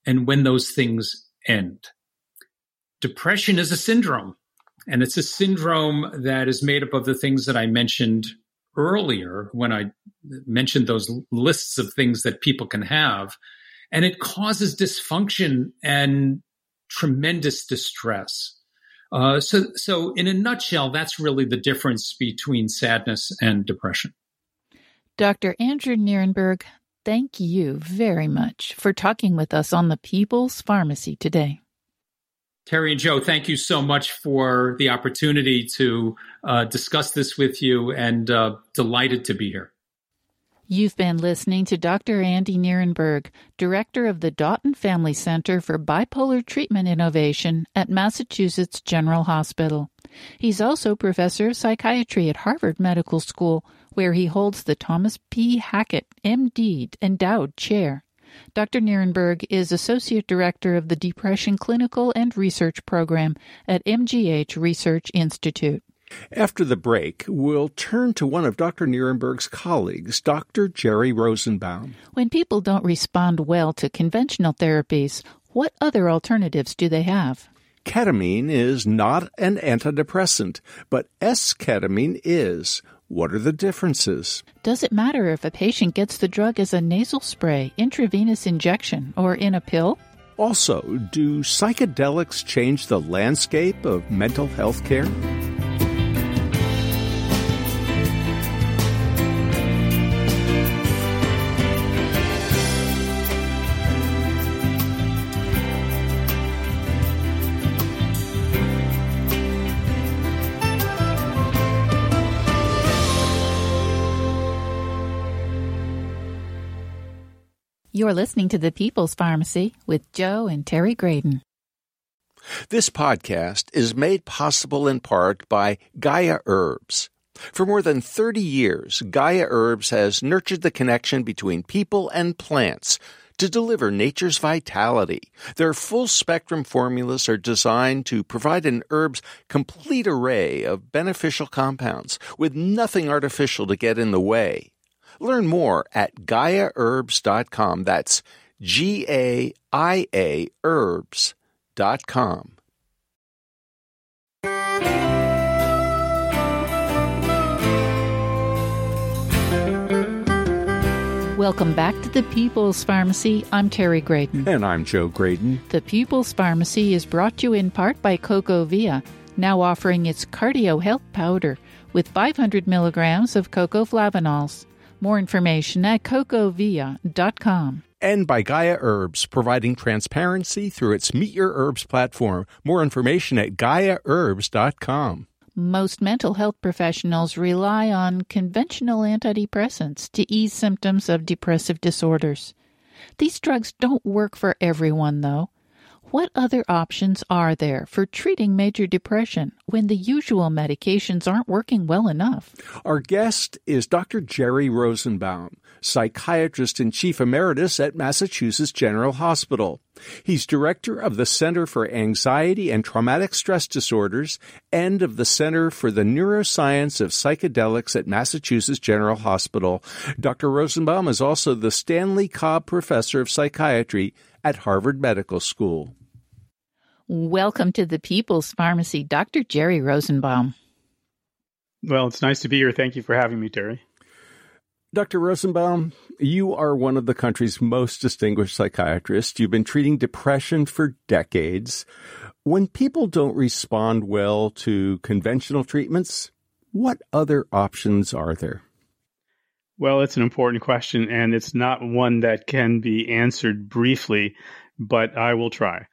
and when those things end. Depression is a syndrome, and it's a syndrome that is made up of the things that I mentioned earlier when I mentioned those lists of things that people can have. And it causes dysfunction and tremendous distress. Uh, so, so in a nutshell, that's really the difference between sadness and depression. Dr. Andrew Nierenberg, thank you very much for talking with us on the People's Pharmacy today. Terry and Joe, thank you so much for the opportunity to uh, discuss this with you and uh, delighted to be here. You've been listening to Dr. Andy Nierenberg, director of the Dauten Family Center for Bipolar Treatment Innovation at Massachusetts General Hospital. He's also professor of psychiatry at Harvard Medical School, where he holds the Thomas P. Hackett, MD, Endowed Chair. Dr. Nierenberg is Associate Director of the Depression Clinical and Research Program at MGH Research Institute. After the break, we'll turn to one of Dr. Nierenberg's colleagues, Dr. Jerry Rosenbaum. When people don't respond well to conventional therapies, what other alternatives do they have? Ketamine is not an antidepressant, but S-ketamine is. What are the differences? Does it matter if a patient gets the drug as a nasal spray, intravenous injection, or in a pill? Also, do psychedelics change the landscape of mental health care? You're listening to The People's Pharmacy with Joe and Terry Graedon. This podcast is made possible in part by Gaia Herbs. For more than 30 years, Gaia Herbs has nurtured the connection between people and plants to deliver nature's vitality. Their full spectrum formulas are designed to provide an herb's complete array of beneficial compounds with nothing artificial to get in the way. Learn more at GaiaHerbs.com. That's G A I A Herbs.com. Welcome back to the People's Pharmacy. I'm Terry Graedon. And I'm Joe Graedon. The People's Pharmacy is brought to you in part by CocoVia, now offering its cardio health powder with 500 milligrams of cocoa flavanols. More information at cocovia.com. And by Gaia Herbs, providing transparency through its Meet Your Herbs platform. More information at GaiaHerbs.com. Most mental health professionals rely on conventional antidepressants to ease symptoms of depressive disorders. These drugs don't work for everyone, though. What other options are there for treating major depression when the usual medications aren't working well enough? Our guest is Dr. Jerry Rosenbaum, psychiatrist and chief emeritus at Massachusetts General Hospital. He's director of the Center for Anxiety and Traumatic Stress Disorders and of the Center for the Neuroscience of Psychedelics at Massachusetts General Hospital. Dr. Rosenbaum is also the Stanley Cobb Professor of Psychiatry at Harvard Medical School. Welcome to the People's Pharmacy, Dr. Jerry Rosenbaum. Well, it's nice to be here. Thank you for having me, Terry. Dr. Rosenbaum, you are one of the country's most distinguished psychiatrists. You've been treating depression for decades. When people don't respond well to conventional treatments, what other options are there? Well, it's an important question, and it's not one that can be answered briefly, but I will try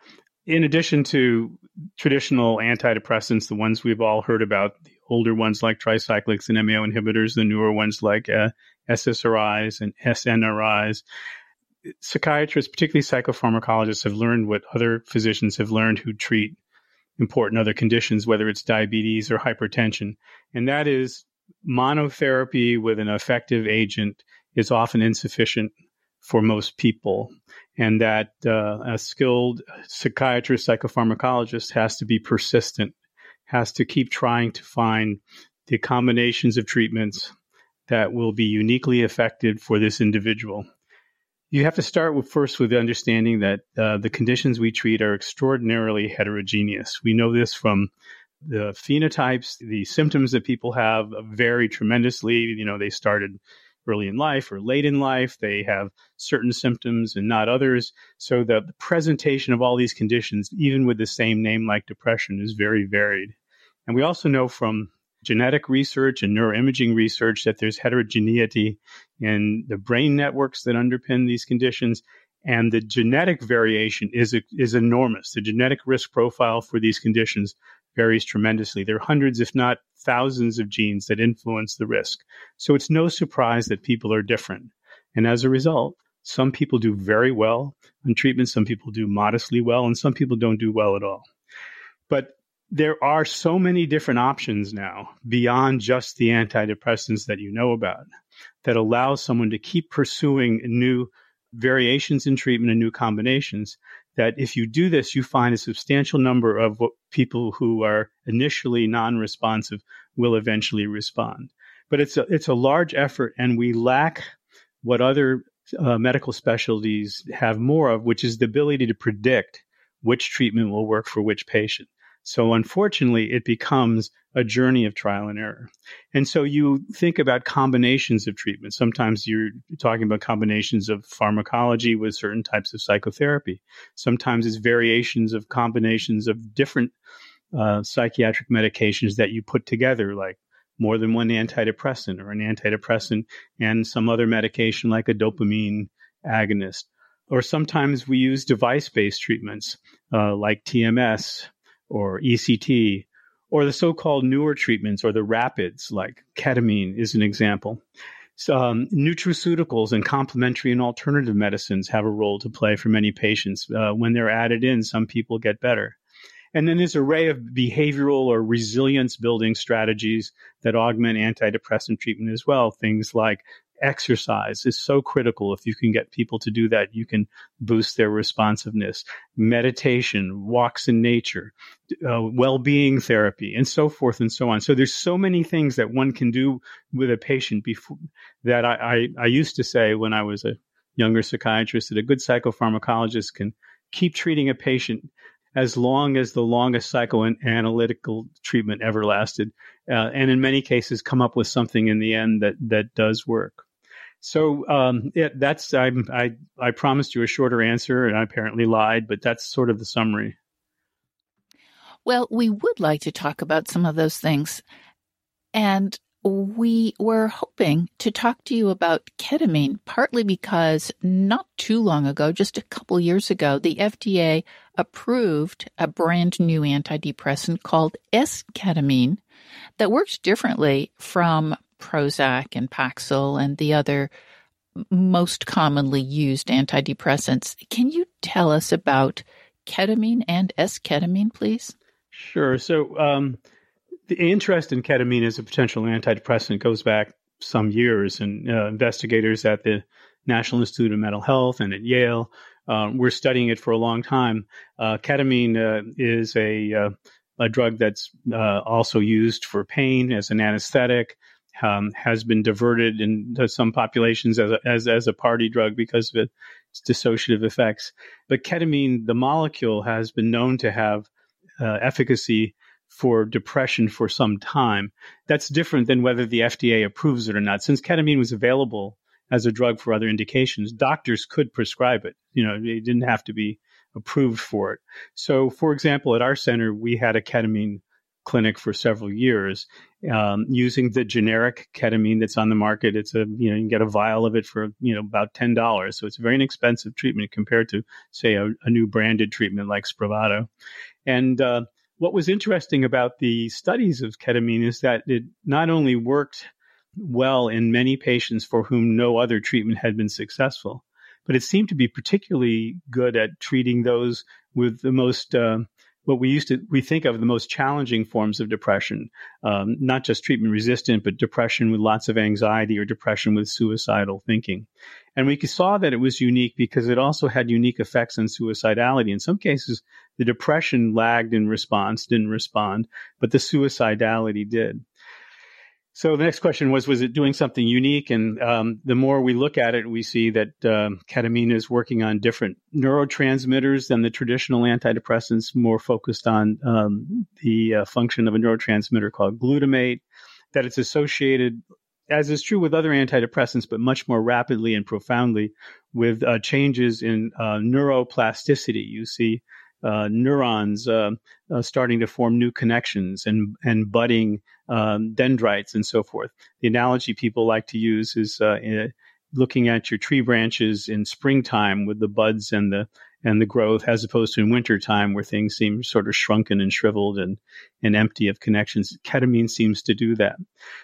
in addition to traditional antidepressants, the ones we've all heard about, the older ones like tricyclics and MAO inhibitors, the newer ones like uh, SSRIs and SNRIs, psychiatrists, particularly psychopharmacologists, have learned what other physicians have learned who treat important other conditions, whether it's diabetes or hypertension. And that is monotherapy with an effective agent is often insufficient for most people and that uh, a skilled psychiatrist, psychopharmacologist has to be persistent, has to keep trying to find the combinations of treatments that will be uniquely effective for this individual. You have to start with first with the understanding that uh, the conditions we treat are extraordinarily heterogeneous. We know this from the phenotypes, the symptoms that people have vary tremendously. You know, they started early in life or late in life. They have certain symptoms and not others. So the, presentation of all these conditions, even with the same name like depression, is very varied. And we also know from genetic research and neuroimaging research that there's heterogeneity in the brain networks that underpin these conditions. And the genetic variation is, is enormous. The genetic risk profile for these conditions varies tremendously. There are hundreds, if not thousands, of genes that influence the risk. So it's no surprise that people are different. And as a result, some people do very well on treatment, some people do modestly well, and some people don't do well at all. But there are so many different options now beyond just the antidepressants that you know about that allow someone to keep pursuing new variations in treatment and new combinations that if you do this, you find a substantial number of people who are initially non-responsive will eventually respond. But it's a, it's a large effort and we lack what other uh, medical specialties have more of, which is the ability to predict which treatment will work for which patient. So unfortunately, it becomes a journey of trial and error. And so you think about combinations of treatment. Sometimes you're talking about combinations of pharmacology with certain types of psychotherapy. Sometimes it's variations of combinations of different uh, psychiatric medications that you put together, like more than one antidepressant or an antidepressant and some other medication like a dopamine agonist. Or sometimes we use device based treatments uh, like TMS or ECT, or the so called newer treatments or the rapids, like ketamine is an example. So, um, nutraceuticals and complementary and alternative medicines have a role to play for many patients. Uh, when they're added in, some people get better. And then there's an array of behavioral or resilience building strategies that augment antidepressant treatment as well. Things like exercise is so critical. If you can get people to do that, you can boost their responsiveness. Meditation, walks in nature, uh, well-being therapy, and so forth and so on. So there's so many things that one can do with a patient before that I, I, I used to say when I was a younger psychiatrist that a good psychopharmacologist can keep treating a patient as long as the longest psychoanalytical treatment ever lasted, uh, and in many cases come up with something in the end that that does work. So um, that's I, I I promised you a shorter answer, and I apparently lied, but that's sort of the summary. Well, we would like to talk about some of those things, and we were hoping to talk to you about ketamine, partly because not too long ago, just a couple years ago, the FDA approved a brand new antidepressant called S-ketamine that works differently from Prozac and Paxil and the other most commonly used antidepressants. Can you tell us about ketamine and S-ketamine, please? Sure. So, um, the interest in ketamine as a potential antidepressant goes back some years, and uh, investigators at the National Institute of Mental Health and at Yale uh, were studying it for a long time. Uh, ketamine uh, is a uh, a drug that's also used for pain as an anesthetic. Um, has been diverted into some populations as a, as as a party drug because of its dissociative effects. But ketamine, the molecule, has been known to have efficacy for depression for some time. That's different than whether the FDA approves it or not. Since ketamine was available as a drug for other indications, doctors could prescribe it. You know, they didn't have to be approved for it. So, for example, at our center, we had a ketamine clinic for several years um, using the generic ketamine that's on the market. It's a you know you get a vial of it for you know about ten dollars, so it's a very inexpensive treatment compared to say a, a new branded treatment like Spravato. And uh, what was interesting about the studies of ketamine is that it not only worked well in many patients for whom no other treatment had been successful, but it seemed to be particularly good at treating those with the most uh, what we used to we think of the most challenging forms of depression, um, not just treatment resistant, but depression with lots of anxiety or depression with suicidal thinking. And we saw that it was unique because it also had unique effects on suicidality. In some cases, the depression lagged in response, didn't respond, but the suicidality did. So the next question was, was it doing something unique? And um, the more we look at it, we see that um, ketamine is working on different neurotransmitters than the traditional antidepressants, more focused on um, the uh, function of a neurotransmitter called glutamate, that it's associated, as is true with other antidepressants, but much more rapidly and profoundly with uh, changes in uh, neuroplasticity. You see uh, neurons uh, uh, starting to form new connections and and budding um, dendrites and so forth. The analogy people like to use is uh, looking at your tree branches in springtime with the buds and the and the growth, as opposed to in wintertime where things seem sort of shrunken and shriveled and, and empty of connections. Ketamine seems to do that.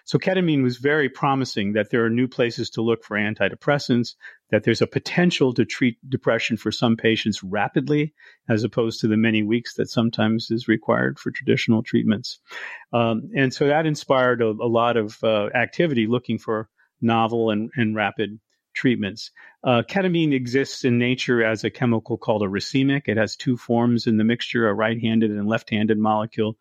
So ketamine was very promising that there are new places to look for antidepressants, that there's a potential to treat depression for some patients rapidly, as opposed to the many weeks that sometimes is required for traditional treatments. Um, and so that inspired a, a lot of uh, activity looking for novel and, and rapid treatments. Uh, ketamine exists in nature as a chemical called a racemic. It has two forms in the mixture, a right-handed and left-handed molecule.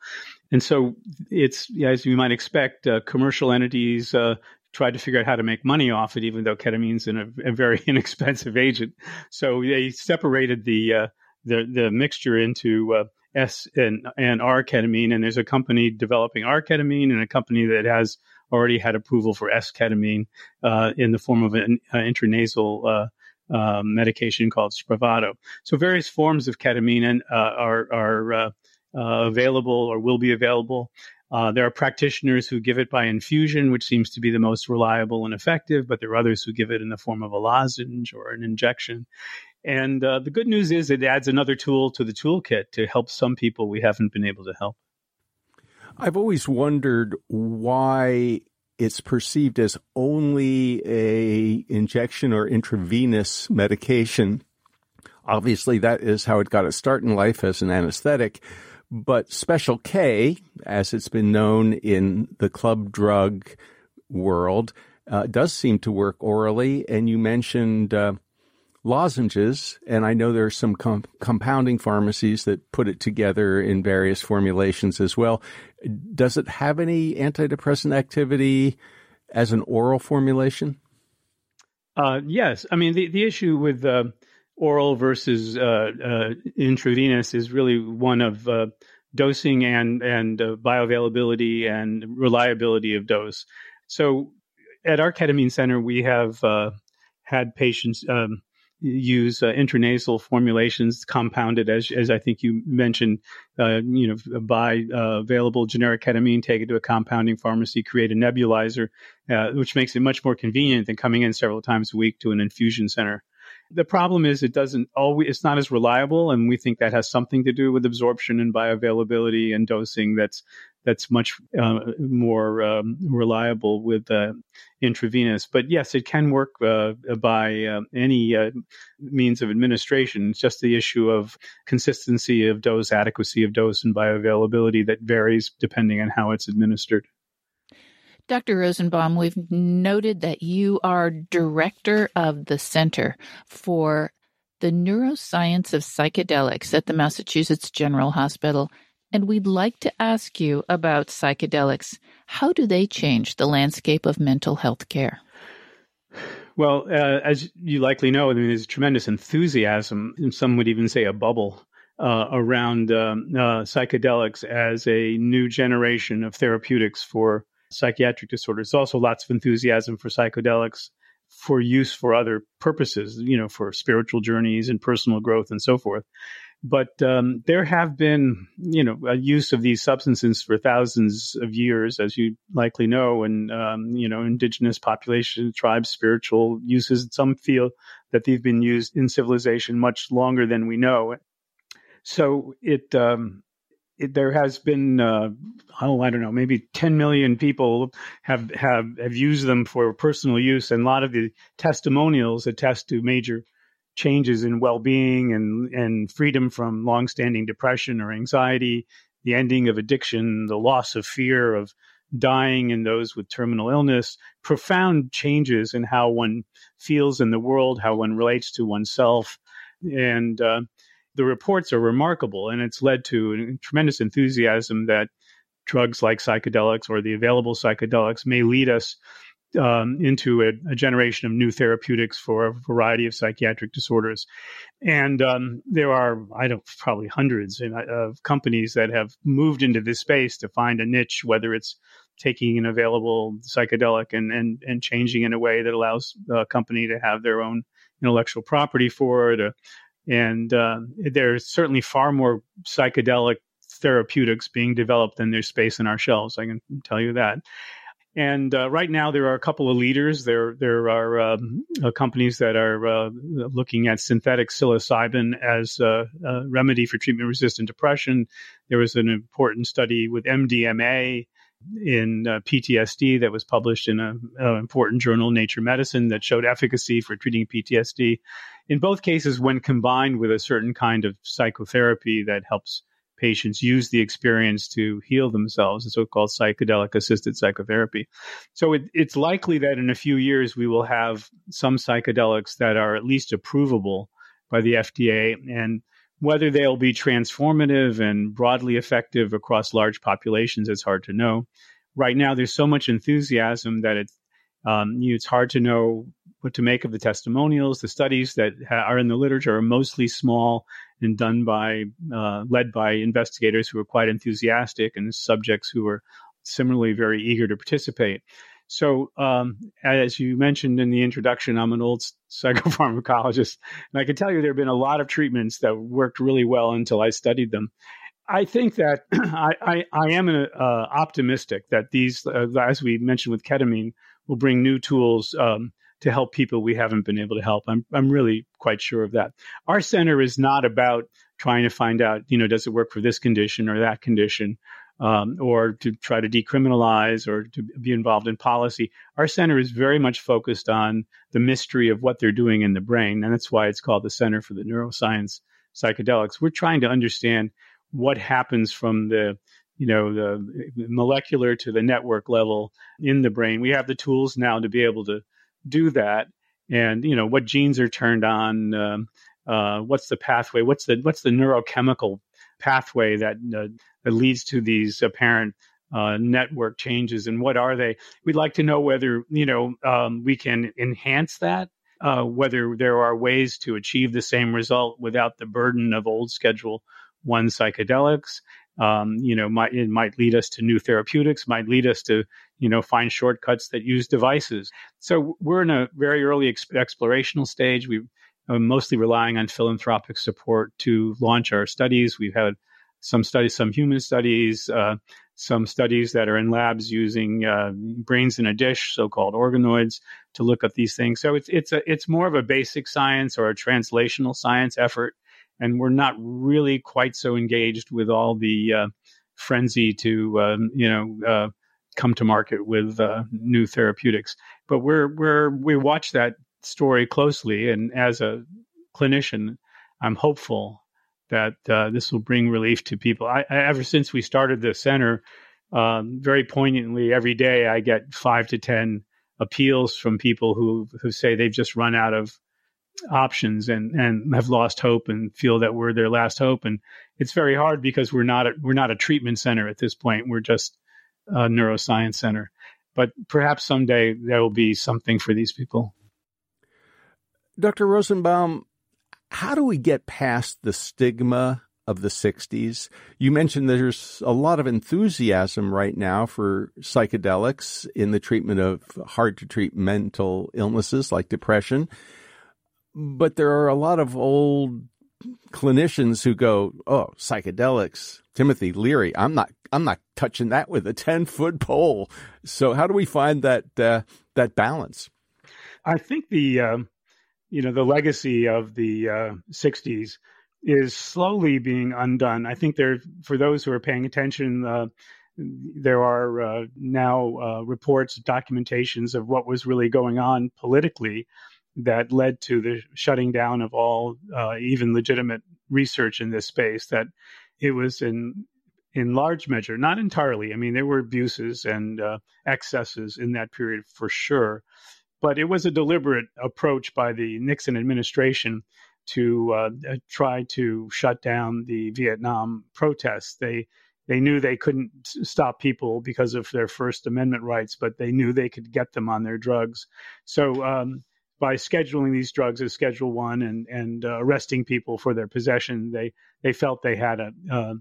And so it's, as you might expect, uh, commercial entities uh, tried to figure out how to make money off it, even though ketamine's a, a very [laughs] inexpensive agent. So they separated the uh, the, the mixture into uh, S and, and R ketamine, and there's a company developing R ketamine and a company that has already had approval for S-ketamine uh, in the form of an uh, intranasal uh, uh, medication called Spravato. So various forms of ketamine uh, are, are available or will be available. there are practitioners who give it by infusion, which seems to be the most reliable and effective, but there are others who give it in the form of a lozenge or an injection. And uh, the good news is it adds another tool to the toolkit to help some people we haven't been able to help. I've always wondered why it's perceived as only a injection or intravenous medication. Obviously, that is how it got its start in life as an anesthetic. But Special K, as it's been known in the club drug world, uh, does seem to work orally. And you mentioned uh, lozenges, and I know there are some com- compounding pharmacies that put it together in various formulations as well. Does it have any antidepressant activity as an oral formulation? Uh, yes. I mean, the, the issue with uh, oral versus uh, uh intravenous is really one of uh, dosing and, and uh, bioavailability and reliability of dose. So at our ketamine center, we have had patients um, use uh, intranasal formulations compounded as as I think you mentioned uh, you know buy uh, available generic ketamine take it to a compounding pharmacy create a nebulizer uh, which makes it much more convenient than coming in several times a week to an infusion center the problem is it doesn't always it's not as reliable and we think that has something to do with absorption and bioavailability and dosing that's that's much uh, more um, reliable with uh, intravenous. But yes, it can work uh, by uh, any uh, means of administration. It's just the issue of consistency of dose, adequacy of dose, and bioavailability that varies depending on how it's administered. Dr. Rosenbaum, we've noted that you are director of the Center for the Neuroscience of Psychedelics at the Massachusetts General Hospital and we'd like to ask you about psychedelics. How do they change the landscape of mental health care? Well, uh, as you likely know, I mean, there's tremendous enthusiasm, and some would even say a bubble, uh, around um, uh, psychedelics as a new generation of therapeutics for psychiatric disorders. There's also lots of enthusiasm for psychedelics for use for other purposes, you know, for spiritual journeys and personal growth and so forth. But um, there have been, you know, a use of these substances for thousands of years, as you likely know, and um, you know, indigenous populations, tribes, spiritual uses. Some feel that they've been used in civilization much longer than we know. So it, um, it there has been, uh, oh, I don't know, maybe 10 million people have have have used them for personal use, and a lot of the testimonials attest to major changes in well-being and and freedom from long-standing depression or anxiety, the ending of addiction, the loss of fear of dying in those with terminal illness, profound changes in how one feels in the world, how one relates to oneself, and uh, the reports are remarkable, and it's led to tremendous enthusiasm that drugs like psychedelics or the available psychedelics may lead us um, into a, a, generation of new therapeutics for a variety of psychiatric disorders. And um, there are, I don't, probably hundreds of companies that have moved into this space to find a niche, whether it's taking an available psychedelic and, and, and changing in a way that allows a company to have their own intellectual property for it. And uh, there's certainly far more psychedelic therapeutics being developed than there's space in our shelves. I can tell you that. And uh, right now, there are a couple of leaders. There, there are um, uh, companies that are uh, looking at synthetic psilocybin as a, a remedy for treatment-resistant depression. There was an important study with MDMA in uh, PTSD that was published in an important journal, Nature Medicine, that showed efficacy for treating PTSD. In both cases, when combined with a certain kind of psychotherapy that helps patients use the experience to heal themselves, the so-called psychedelic assisted psychotherapy. So it, it's likely that in a few years we will have some psychedelics that are at least approvable by the FDA and whether they'll be transformative and broadly effective across large populations is hard to know. Right now, there's so much enthusiasm that it's um, it's hard to know what to make of the testimonials. The studies that ha- are in the literature are mostly small and done by, uh, led by investigators who are quite enthusiastic and subjects who are similarly very eager to participate. So, um, as you mentioned in the introduction, I'm an old psychopharmacologist, and I can tell you there have been a lot of treatments that worked really well until I studied them. I think that [clears throat] I, I, I, am uh, optimistic that these, uh, as we mentioned with ketamine, will bring new tools um, to help people we haven't been able to help. I'm I'm really quite sure of that. Our center is not about trying to find out, you know, does it work for this condition or that condition, um, or to try to decriminalize or to be involved in policy. Our center is very much focused on the mystery of what they're doing in the brain, and that's why it's called the Center for the Neuroscience Psychedelics. We're trying to understand what happens from the you know the molecular to the network level in the brain we have the tools now to be able to do that and you know what genes are turned on um, uh, what's the pathway what's the what's the neurochemical pathway that uh, leads to these apparent uh, network changes and what are they we'd like to know whether you know um, we can enhance that uh, whether there are ways to achieve the same result without the burden of old schedule one psychedelics um, you know, might, it might lead us to new therapeutics, might lead us to, you know, find shortcuts that use devices. So we're in a very early ex- explorational stage. We are mostly relying on philanthropic support to launch our studies. We've had some studies, some human studies, uh, some studies that are in labs using uh, brains in a dish, so-called organoids, to look at these things. So it's it's a it's more of a basic science or a translational science effort and we're not really quite so engaged with all the uh, frenzy to um, you know uh, come to market with uh, new therapeutics. But we're we're we watch that story closely, and as a clinician, I'm hopeful that uh, this will bring relief to people. I, I, ever since we started the center, um, very poignantly, every day I get five to ten appeals from people who who say they've just run out of options and and have lost hope and feel that we're their last hope. And it's very hard because we're not a, we're not a treatment center at this point. We're just a neuroscience center. But perhaps someday there will be something for these people Dr. Rosenbaum how do we get past the stigma of the 60s. You mentioned there's a lot of enthusiasm right now for psychedelics in the treatment of hard to treat mental illnesses like depression but there are a lot of old clinicians who go, "Oh, psychedelics, Timothy Leary. I'm not. I'm not touching that with a ten foot pole." So, how do we find that uh, that balance? I think the um, you know the legacy of the uh, '60s is slowly being undone. I think there, for those who are paying attention, uh, there are uh, now uh, reports, documentations of what was really going on politically that led to the shutting down of all uh, even legitimate research in this space that it was in in large measure not entirely i mean there were abuses and uh, excesses in that period for sure but it was a deliberate approach by the nixon administration to uh, try to shut down the vietnam protests they they knew they couldn't stop people because of their First Amendment rights, but they knew they could get them on their drugs. So um, by scheduling these drugs as Schedule One and and uh, arresting people for their possession, they they felt they had a, uh,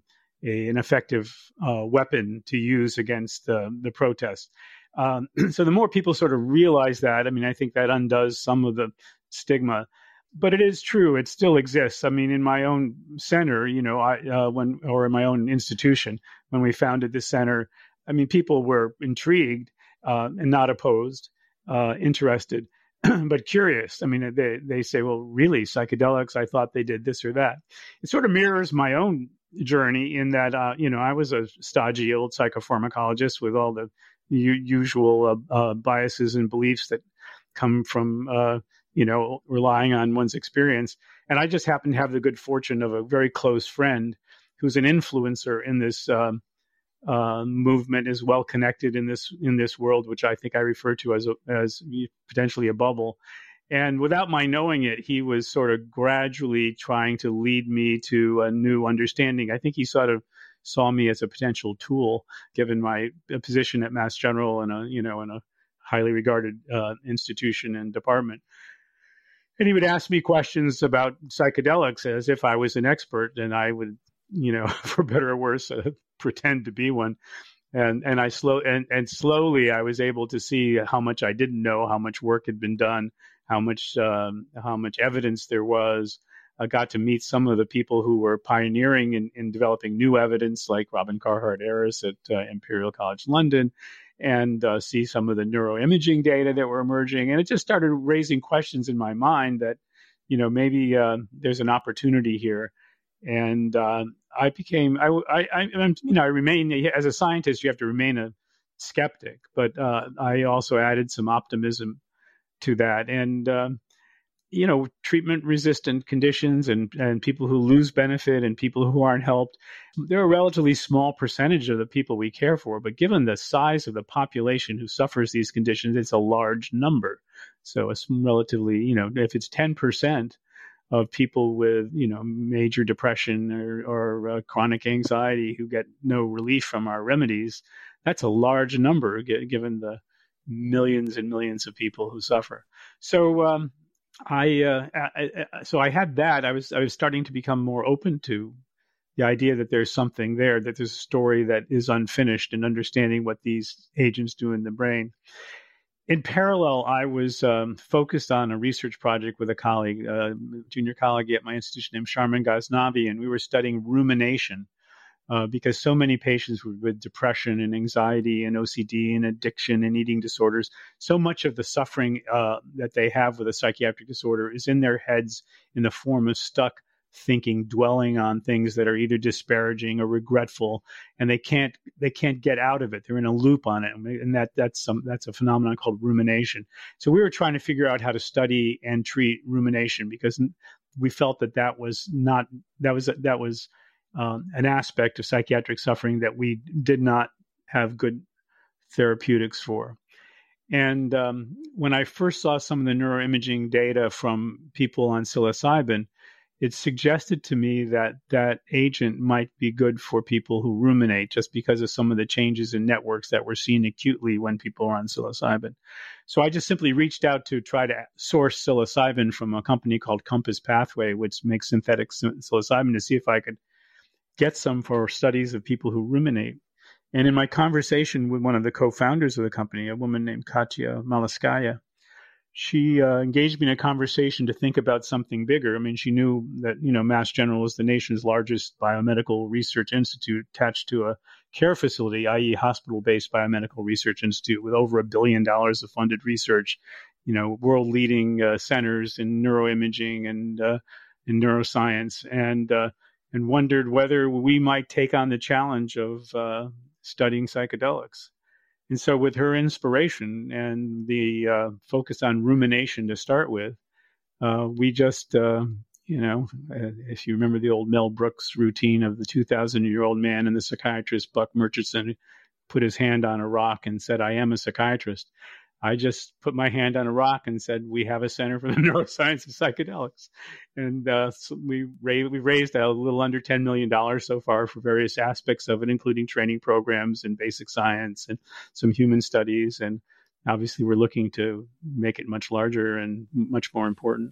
a an effective uh, weapon to use against the protest. Um, [clears throat] so the more people sort of realize that, I mean, I think that undoes some of the stigma. But it is true; it still exists. I mean, in my own center, you know, I uh, when or in my own institution, when we founded this center, I mean, people were intrigued uh, and not opposed, uh, interested, [clears throat] but curious. I mean, they they say, well, really, psychedelics? I thought they did this or that. It sort of mirrors my own journey in that, uh, you know, I was a stodgy old psychopharmacologist with all the usual uh, uh, biases and beliefs that come from, uh, you know, relying on one's experience. And I just happen to have the good fortune of a very close friend who's an influencer in this. Um, uh, movement is well connected in this in this world, which I think I refer to as a, as potentially a bubble. And without my knowing it, he was sort of gradually trying to lead me to a new understanding. I think he sort of saw me as a potential tool, given my position at Mass General and a you know in a highly regarded uh, institution and department. And he would ask me questions about psychedelics as if I was an expert, and I would, you know, [laughs] for better or worse, uh, pretend to be one. And and I slow and and slowly I was able to see how much I didn't know, how much work had been done, how much um, how much evidence there was. I got to meet some of the people who were pioneering in, in developing new evidence, like Robin Carhart-Harris at uh, Imperial College London, and uh, see some of the neuroimaging data that were emerging. And it just started raising questions in my mind that, you know, maybe uh, there's an opportunity here. And uh, I became, I, I, I, you know, I remain as a scientist. You have to remain a skeptic, but uh, I also added some optimism to that. And you know, treatment resistant conditions and, and people who lose benefit and people who aren't helped, they're a relatively small percentage of the people we care for. But given the size of the population who suffers these conditions, it's a large number. So it's relatively, you know, if it's 10% of people with, you know, major depression or, or uh, chronic anxiety who get no relief from our remedies, that's a large number given the millions and millions of people who suffer. So, um, I, uh, I, I, so I had that. I was I was starting to become more open to the idea that there's something there, that there's a story that is unfinished, and understanding what these agents do in the brain. In parallel, I was um, focused on a research project with a colleague, a uh, junior colleague at my institution named Sharmin Ghaznavi, and we were studying rumination uh, because so many patients with, with, depression and anxiety and OCD and addiction and eating disorders, so much of the suffering uh, that they have with a psychiatric disorder is in their heads in the form of stuck thinking, dwelling on things that are either disparaging or regretful, and they can't they can't get out of it. They're in a loop on it, and that that's some that's a phenomenon called rumination. So we were trying to figure out how to study and treat rumination because we felt that that was not that was that was um, an aspect of psychiatric suffering that we did not have good therapeutics for. And um, when I first saw some of the neuroimaging data from people on psilocybin, it suggested to me that that agent might be good for people who ruminate just because of some of the changes in networks that were seen acutely when people are on psilocybin. So I just simply reached out to try to source psilocybin from a company called Compass Pathway, which makes synthetic psilocybin, to see if I could get some for studies of people who ruminate. And in my conversation with one of the co-founders of the company, a woman named Katya Malievskaia, she uh, engaged me in a conversation to think about something bigger. I mean, she knew that you know Mass General is the nation's largest biomedical research institute attached to a care facility, i.e., hospital-based biomedical research institute with over a billion dollars of funded research. You know, world-leading uh, centers in neuroimaging and uh, in neuroscience, and uh, and wondered whether we might take on the challenge of uh, studying psychedelics. And so, with her inspiration and the uh, focus on rumination to start with, uh, we just, uh, you know, uh, if you remember the old Mel Brooks routine of the 2,000 year old man and the psychiatrist Buck Murchison put his hand on a rock and said, I am a psychiatrist. I just put my hand on a rock and said, "We have a center for the [laughs] neuroscience of psychedelics," and uh, so we we raised a little under ten million dollars so far for various aspects of it, including training programs and basic science and some human studies, and obviously we're looking to make it much larger and much more important.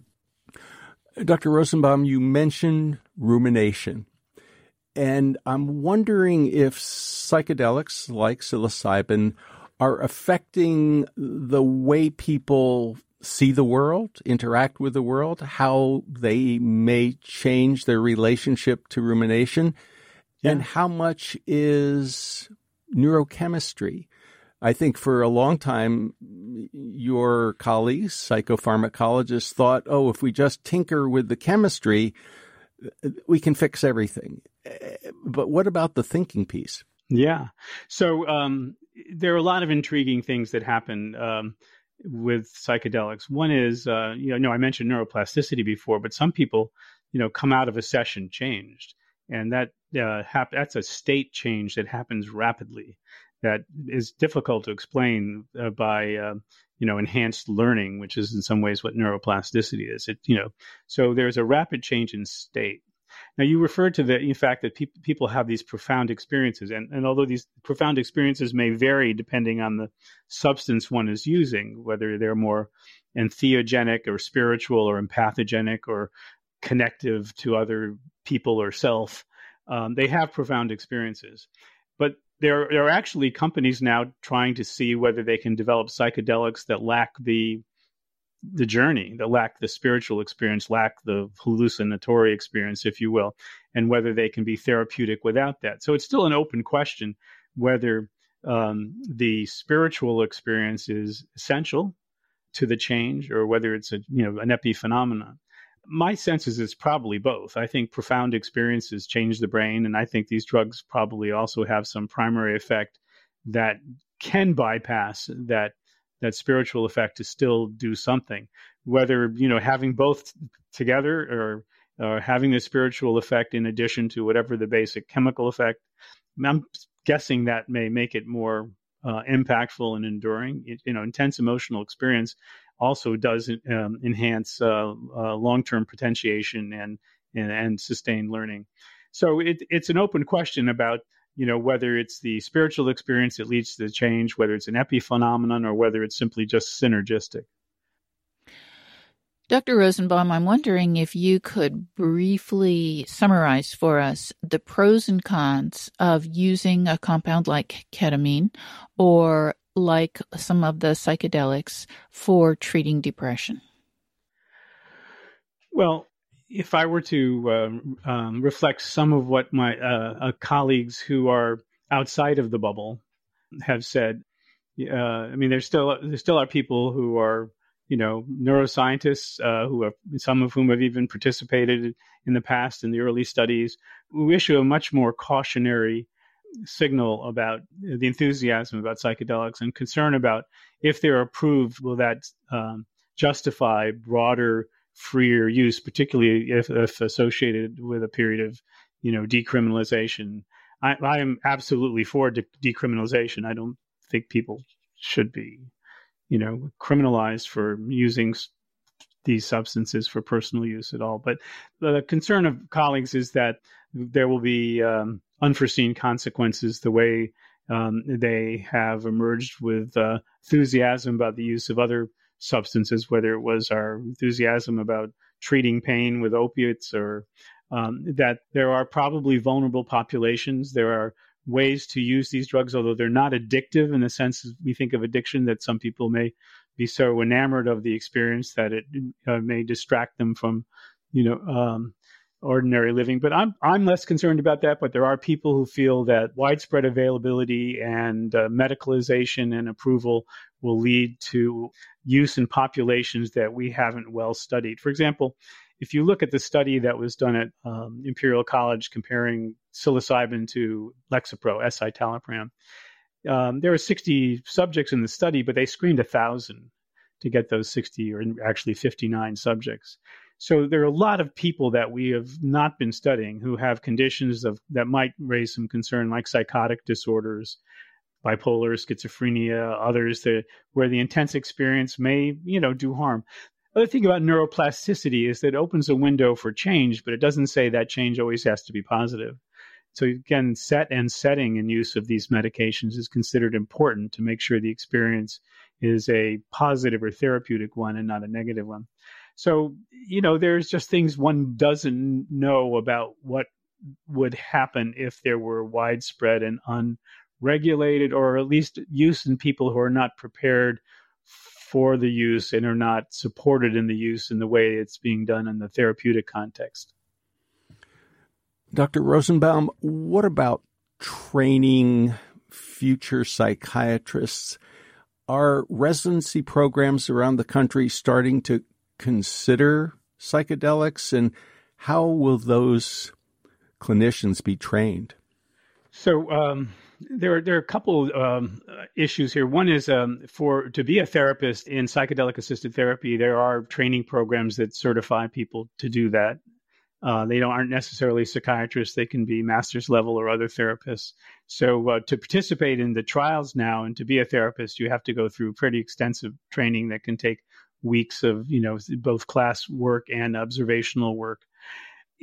Dr. Rosenbaum, you mentioned rumination. And I'm wondering if psychedelics like psilocybin are affecting the way people see the world, interact with the world, how they may change their relationship to rumination, yeah. and how much is neurochemistry I think for a long time, your colleagues, psychopharmacologists, thought, oh, if we just tinker with the chemistry, we can fix everything. But what about the thinking piece? Yeah. So um, there are a lot of intriguing things that happen um, with psychedelics. One is, uh, you know, I mentioned neuroplasticity before, but some people, you know, come out of a session changed, and that uh, hap- that's a state change that happens rapidly that is difficult to explain uh, by uh, you know enhanced learning, which is in some ways what neuroplasticity is. It you know so there's a rapid change in state. Now you referred to the fact that pe- people have these profound experiences, and, and although these profound experiences may vary depending on the substance one is using, whether they're more entheogenic or spiritual or empathogenic or connective to other people or self, um, they have profound experiences. But there, there are actually companies now trying to see whether they can develop psychedelics that lack the the journey, that lack the spiritual experience, lack the hallucinatory experience, if you will, and whether they can be therapeutic without that. So it's still an open question whether um, the spiritual experience is essential to the change or whether it's a you know an epiphenomenon my sense is it's probably both. I think profound experiences change the brain, and I think these drugs probably also have some primary effect that can bypass that that spiritual effect to still do something. Whether you know having both together or or having the spiritual effect in addition to whatever the basic chemical effect, I'm guessing that may make it more uh, impactful and enduring. It, you know, intense emotional experience also does um, enhance uh, uh, long-term potentiation and, and, and sustained learning. So it, it's an open question about you know whether it's the spiritual experience that leads to the change, whether it's an epiphenomenon, or whether it's simply just synergistic. Dr. Rosenbaum, I'm wondering if you could briefly summarize for us the pros and cons of using a compound like ketamine or like some of the psychedelics for treating depression? Well, if I were to um, um, reflect some of what my uh, uh, colleagues who are outside of the bubble have said, uh, I mean, there's still there still are people who are you know neuroscientists uh, who have some of whom have even participated in the past in the early studies who issue a much more cautionary signal about the enthusiasm about psychedelics and concern about if they're approved, will that um, justify broader, freer use, particularly if, if, associated with a period of, you know, decriminalization. I, I am absolutely for de- decriminalization. I don't think people should be, you know, criminalized for using these substances for personal use at all. But the concern of colleagues is that there will be um, unforeseen consequences the way um, they have emerged with uh, enthusiasm about the use of other substances, whether it was our enthusiasm about treating pain with opiates or um, that there are probably vulnerable populations. There are ways to use these drugs, although they're not addictive in the sense we think of addiction, that some people may be so enamored of the experience that it uh, may distract them from, you know, um, ordinary living. But I'm I'm less concerned about that. But there are people who feel that widespread availability and uh, medicalization and approval will lead to use in populations that we haven't well studied. For example, if you look at the study that was done at um, Imperial College comparing psilocybin to Lexapro, escitalopram, um, there were 60 subjects in the study, but they screened a thousand to get those 60 or actually 59 subjects. So there are a lot of people that we have not been studying who have conditions of that might raise some concern, like psychotic disorders, bipolar, schizophrenia, others that where the intense experience may, you know, do harm. The other thing about neuroplasticity is that it opens a window for change, but it doesn't say that change always has to be positive. So again, set and setting and use of these medications is considered important to make sure the experience is a positive or therapeutic one and not a negative one. So, you know, there's just things one doesn't know about what would happen if there were widespread and unregulated, or at least use in people who are not prepared for the use and are not supported in the use in the way it's being done in the therapeutic context. Dr. Rosenbaum, what about training future psychiatrists. Are residency programs around the country starting to consider psychedelics, and how will those clinicians be trained? So um, there are there are a couple um, issues here. One is um, for to be a therapist in psychedelic assisted therapy, there are training programs that certify people to do that. Uh, they don't aren't necessarily psychiatrists; they can be master's level or other therapists. So uh, to participate in the trials now and to be a therapist, you have to go through pretty extensive training that can take weeks of you know both class work and observational work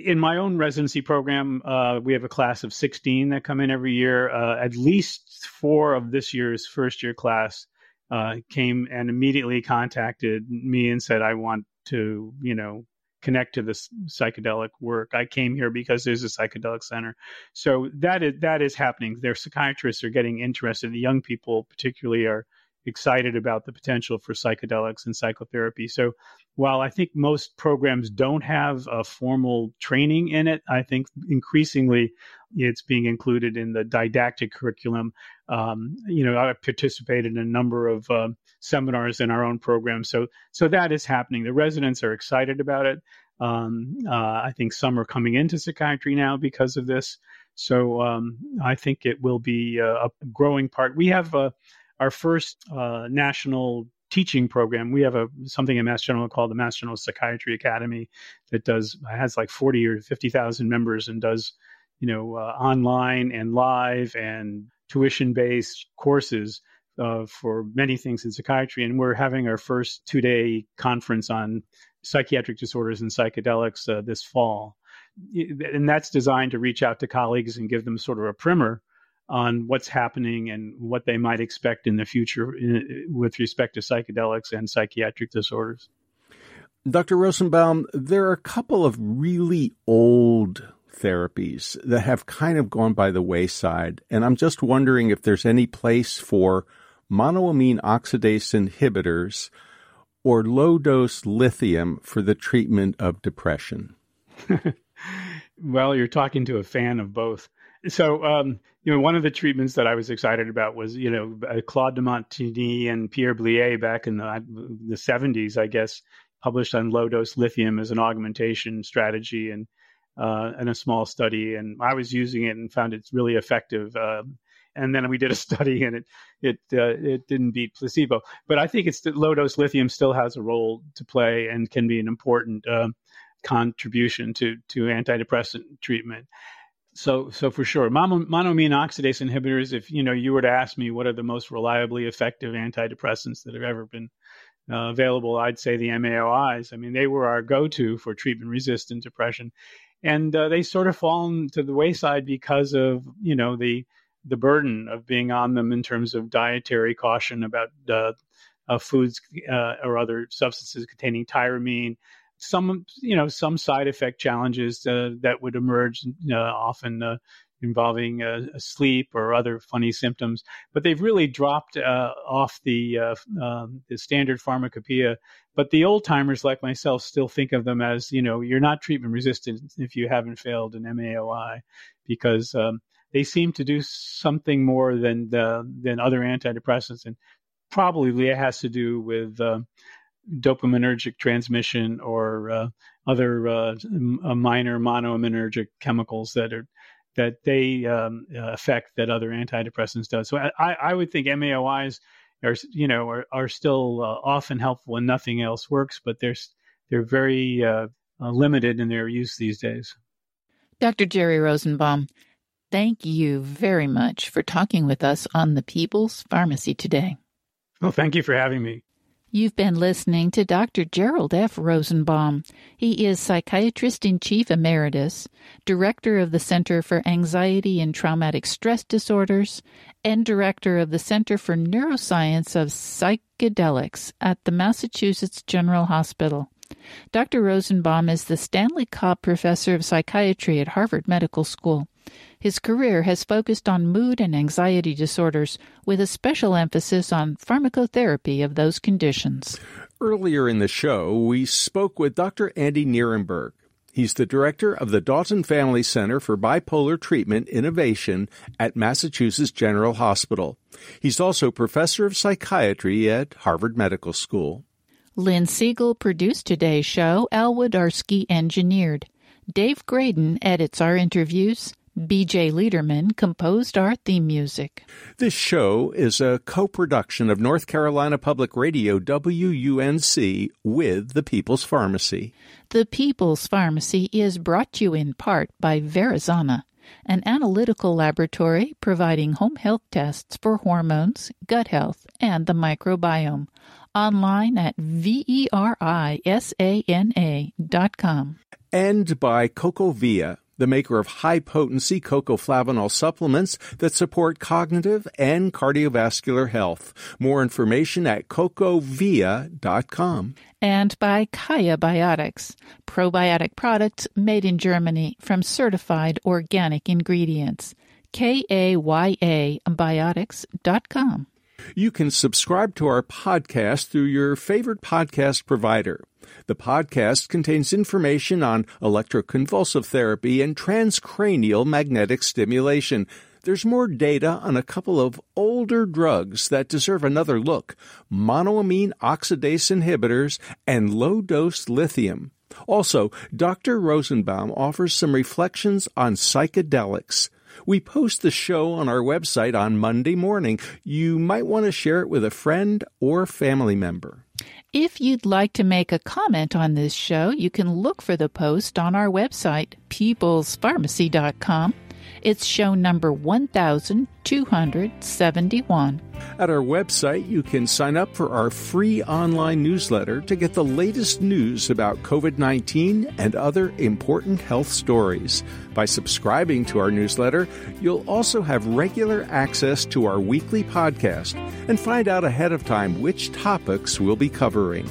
in my own residency program, uh, we have a class of 16 that come in every year. Uh, at least four of this year's first year class uh, came and immediately contacted me and said, I want to, you know, connect to this psychedelic work. I came here because there's a psychedelic center. So that is, that is happening. Their psychiatrists are getting interested. The young people, particularly, are excited about the potential for psychedelics and psychotherapy. So while I think most programs don't have a formal training in it, I think increasingly it's being included in the didactic curriculum. Um, you know, I participated in a number of uh, seminars in our own program, so so that is happening. The residents are excited about it. Um, uh, I think some are coming into psychiatry now because of this. So um, I think it will be a, a growing part. We have a our first uh, national teaching program. We have a something in Mass General called the Mass General Psychiatry Academy that does has like forty or fifty thousand members and does you know uh, online and live and tuition based courses uh, for many things in psychiatry. And we're having our first two day conference on psychiatric disorders and psychedelics uh, this fall. And that's designed to reach out to colleagues and give them sort of a primer on what's happening and what they might expect in the future in, with respect to psychedelics and psychiatric disorders. Dr. Rosenbaum, there are a couple of really old therapies that have kind of gone by the wayside, and I'm just wondering if there's any place for monoamine oxidase inhibitors or low dose lithium for the treatment of depression. [laughs] well, you're talking to a fan of both. So, um, you know, one of the treatments that I was excited about was, you know, uh, Claude de Montigny and Pierre Blier back in the, the 70s, I guess, published on low dose lithium as an augmentation strategy and uh, a small study. And I was using it and found it really effective. Um, and then we did a [laughs] study and it it uh, it didn't beat placebo. But I think it's low dose lithium still has a role to play and can be an important uh, contribution to to antidepressant treatment. So, so for sure, mono, monoamine oxidase inhibitors. If you know, you were to ask me what are the most reliably effective antidepressants that have ever been uh, available, I'd say the MAOIs. I mean, they were our go-to for treatment-resistant depression, and uh, they sort of fallen to the wayside because of you know the the burden of being on them in terms of dietary caution about uh, foods uh, or other substances containing tyramine some you know some side effect challenges uh, that would emerge uh, often uh, involving uh, sleep or other funny symptoms. But they've really dropped uh, off the uh, um, the standard pharmacopoeia. But the old timers like myself still think of them as you know you're not treatment resistant if you haven't failed an MAOI because um, they seem to do something more than the, than other antidepressants. And probably it has to do with dopaminergic transmission or uh, other uh, minor monoaminergic chemicals that are that they um, affect that other antidepressants does. So I, I would think MAOIs are you know are, are still uh, often helpful when nothing else works, but they're they're very uh, uh, limited in their use these days. Dr. Jerry Rosenbaum, thank you very much for talking with us on the People's Pharmacy today. Well, thank you for having me. You've been listening to Dr. Jerrold F. Rosenbaum. He is Psychiatrist in Chief Emeritus, Director of the Center for Anxiety and Traumatic Stress Disorders, and Director of the Center for Neuroscience of Psychedelics at the Massachusetts General Hospital. Dr. Rosenbaum is the Stanley Cobb Professor of Psychiatry at Harvard Medical School. His career has focused on mood and anxiety disorders, with a special emphasis on pharmacotherapy of those conditions. Earlier in the show, we spoke with Dr. Andy Nierenberg. He's the director of the Dauten Family Center for Bipolar Treatment Innovation at Massachusetts General Hospital. He's also professor of psychiatry at Harvard Medical School. Lynn Siegel produced today's show. Al Wodarski engineered. Dave Graedon edits our interviews. BJ Leiderman composed our theme music. This show is a co production of North Carolina Public Radio WUNC with the People's Pharmacy. The People's Pharmacy is brought to you in part by Verisana, an analytical laboratory providing home health tests for hormones, gut health, and the microbiome. Online at verisana.com. And by CocoVia the maker of high potency flavanol supplements that support cognitive and cardiovascular health. More information at cocovia.com. And by Kaya Biotics, probiotic products made in Germany from certified organic ingredients. K A Y A biotics.com. You can subscribe to our podcast through your favorite podcast provider. The podcast contains information on electroconvulsive therapy and transcranial magnetic stimulation. There's more data on a couple of older drugs that deserve another look monoamine oxidase inhibitors and low dose lithium. Also, Dr. Rosenbaum offers some reflections on psychedelics. We post the show on our website on Monday morning. You might want to share it with a friend or family member. If you'd like to make a comment on this show, you can look for the post on our website, peoplespharmacy.com. It's show number 1271. At our website, you can sign up for our free online newsletter to get the latest news about COVID 19 and other important health stories. By subscribing to our newsletter, you'll also have regular access to our weekly podcast and find out ahead of time which topics we'll be covering.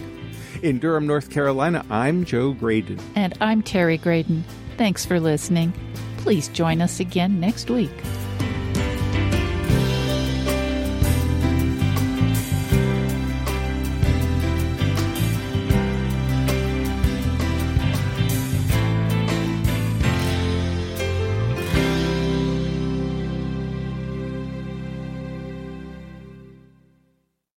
In Durham, North Carolina, I'm Joe Graedon. And I'm Terry Graedon. Thanks for listening. Please join us again next week.